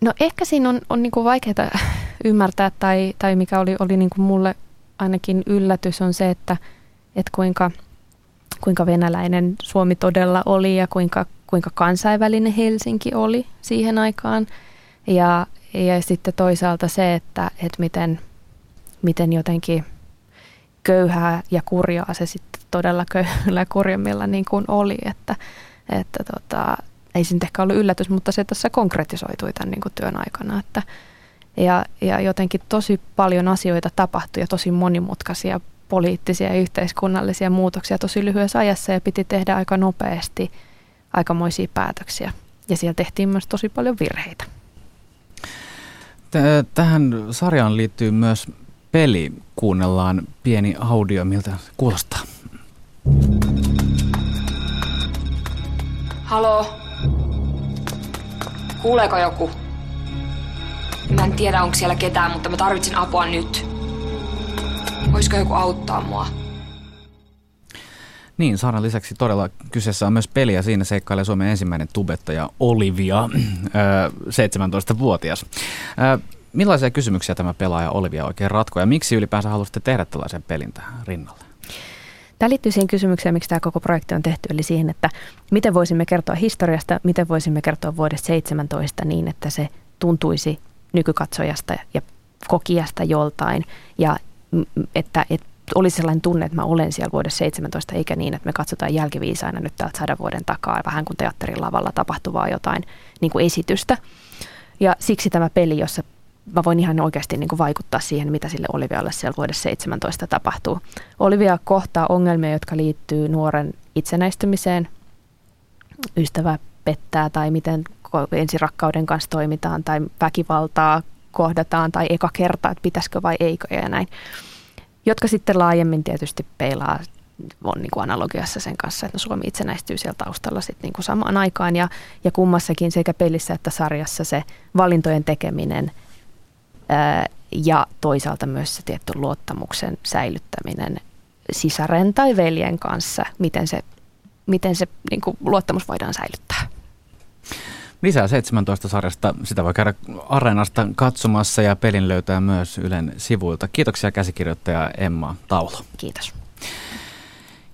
No ehkä siinä on, on niin kuin vaikeaa ymmärtää tai, tai mikä oli, oli niin kuin mulle ainakin yllätys on se, että, että kuinka, kuinka venäläinen Suomi todella oli ja kuinka, kuinka kansainvälinen Helsinki oli siihen aikaan. Ja, ja sitten toisaalta se, että, että miten, miten jotenkin köyhää ja kurjaa se sitten todella köyhillä ja kurjemmilla niin kuin oli, että, että tota, ei se nyt ehkä ollut yllätys, mutta se tässä konkretisoitui tämän niin kuin työn aikana. Että, ja, ja jotenkin tosi paljon asioita tapahtui ja tosi monimutkaisia poliittisia ja yhteiskunnallisia muutoksia tosi lyhyessä ajassa ja piti tehdä aika nopeasti aikamoisia päätöksiä. Ja siellä tehtiin myös tosi paljon virheitä. Tähän sarjaan liittyy myös peli. Kuunnellaan pieni audio, miltä kuulostaa. Halo, Kuuleeko joku? Mä en tiedä, onko siellä ketään, mutta mä tarvitsen apua nyt. Voisiko joku auttaa mua? Niin, Saaran lisäksi todella kyseessä on myös peli ja siinä seikkailee Suomen ensimmäinen tubettaja Olivia, 17-vuotias. Millaisia kysymyksiä tämä pelaaja Olivia oikein ratkoo ja miksi ylipäänsä halusitte tehdä tällaisen pelin tähän rinnalle? Tämä liittyy siihen kysymykseen, miksi tämä koko projekti on tehty, eli siihen, että miten voisimme kertoa historiasta, miten voisimme kertoa vuodesta 17 niin, että se tuntuisi nykykatsojasta ja kokijasta joltain, ja että, että olisi sellainen tunne, että mä olen siellä vuodessa 17, eikä niin, että me katsotaan jälkiviisaina nyt täältä sadan vuoden takaa, vähän kuin teatterin lavalla tapahtuvaa jotain niin kuin esitystä. Ja siksi tämä peli, jossa mä voin ihan oikeasti niin kuin vaikuttaa siihen, mitä sille Olivialle siellä vuodessa 17 tapahtuu. Olivia kohtaa ongelmia, jotka liittyy nuoren itsenäistymiseen, ystävä pettää tai miten ensirakkauden kanssa toimitaan tai väkivaltaa kohdataan tai eka kerta, että pitäisikö vai eikö ja näin. Jotka sitten laajemmin tietysti peilaa on niin kuin analogiassa sen kanssa, että Suomi itsenäistyy siellä taustalla sitten niin kuin samaan aikaan ja, ja kummassakin sekä pelissä että sarjassa se valintojen tekeminen – ja toisaalta myös se tietty luottamuksen säilyttäminen sisaren tai veljen kanssa, miten se, miten se niin kuin luottamus voidaan säilyttää. Lisää 17 sarjasta, sitä voi käydä Areenasta katsomassa ja pelin löytää myös Ylen sivuilta. Kiitoksia käsikirjoittaja Emma Taulo. Kiitos.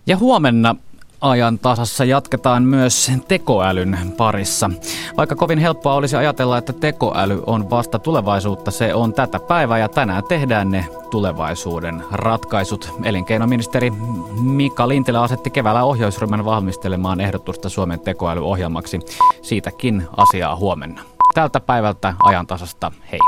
Ja huomenna ajan tasassa jatketaan myös tekoälyn parissa. Vaikka kovin helppoa olisi ajatella, että tekoäly on vasta tulevaisuutta, se on tätä päivää ja tänään tehdään ne tulevaisuuden ratkaisut. Elinkeinoministeri Mika Lintilä asetti keväällä ohjausryhmän valmistelemaan ehdotusta Suomen tekoälyohjelmaksi. Siitäkin asiaa huomenna. Tältä päivältä ajan tasasta, hei.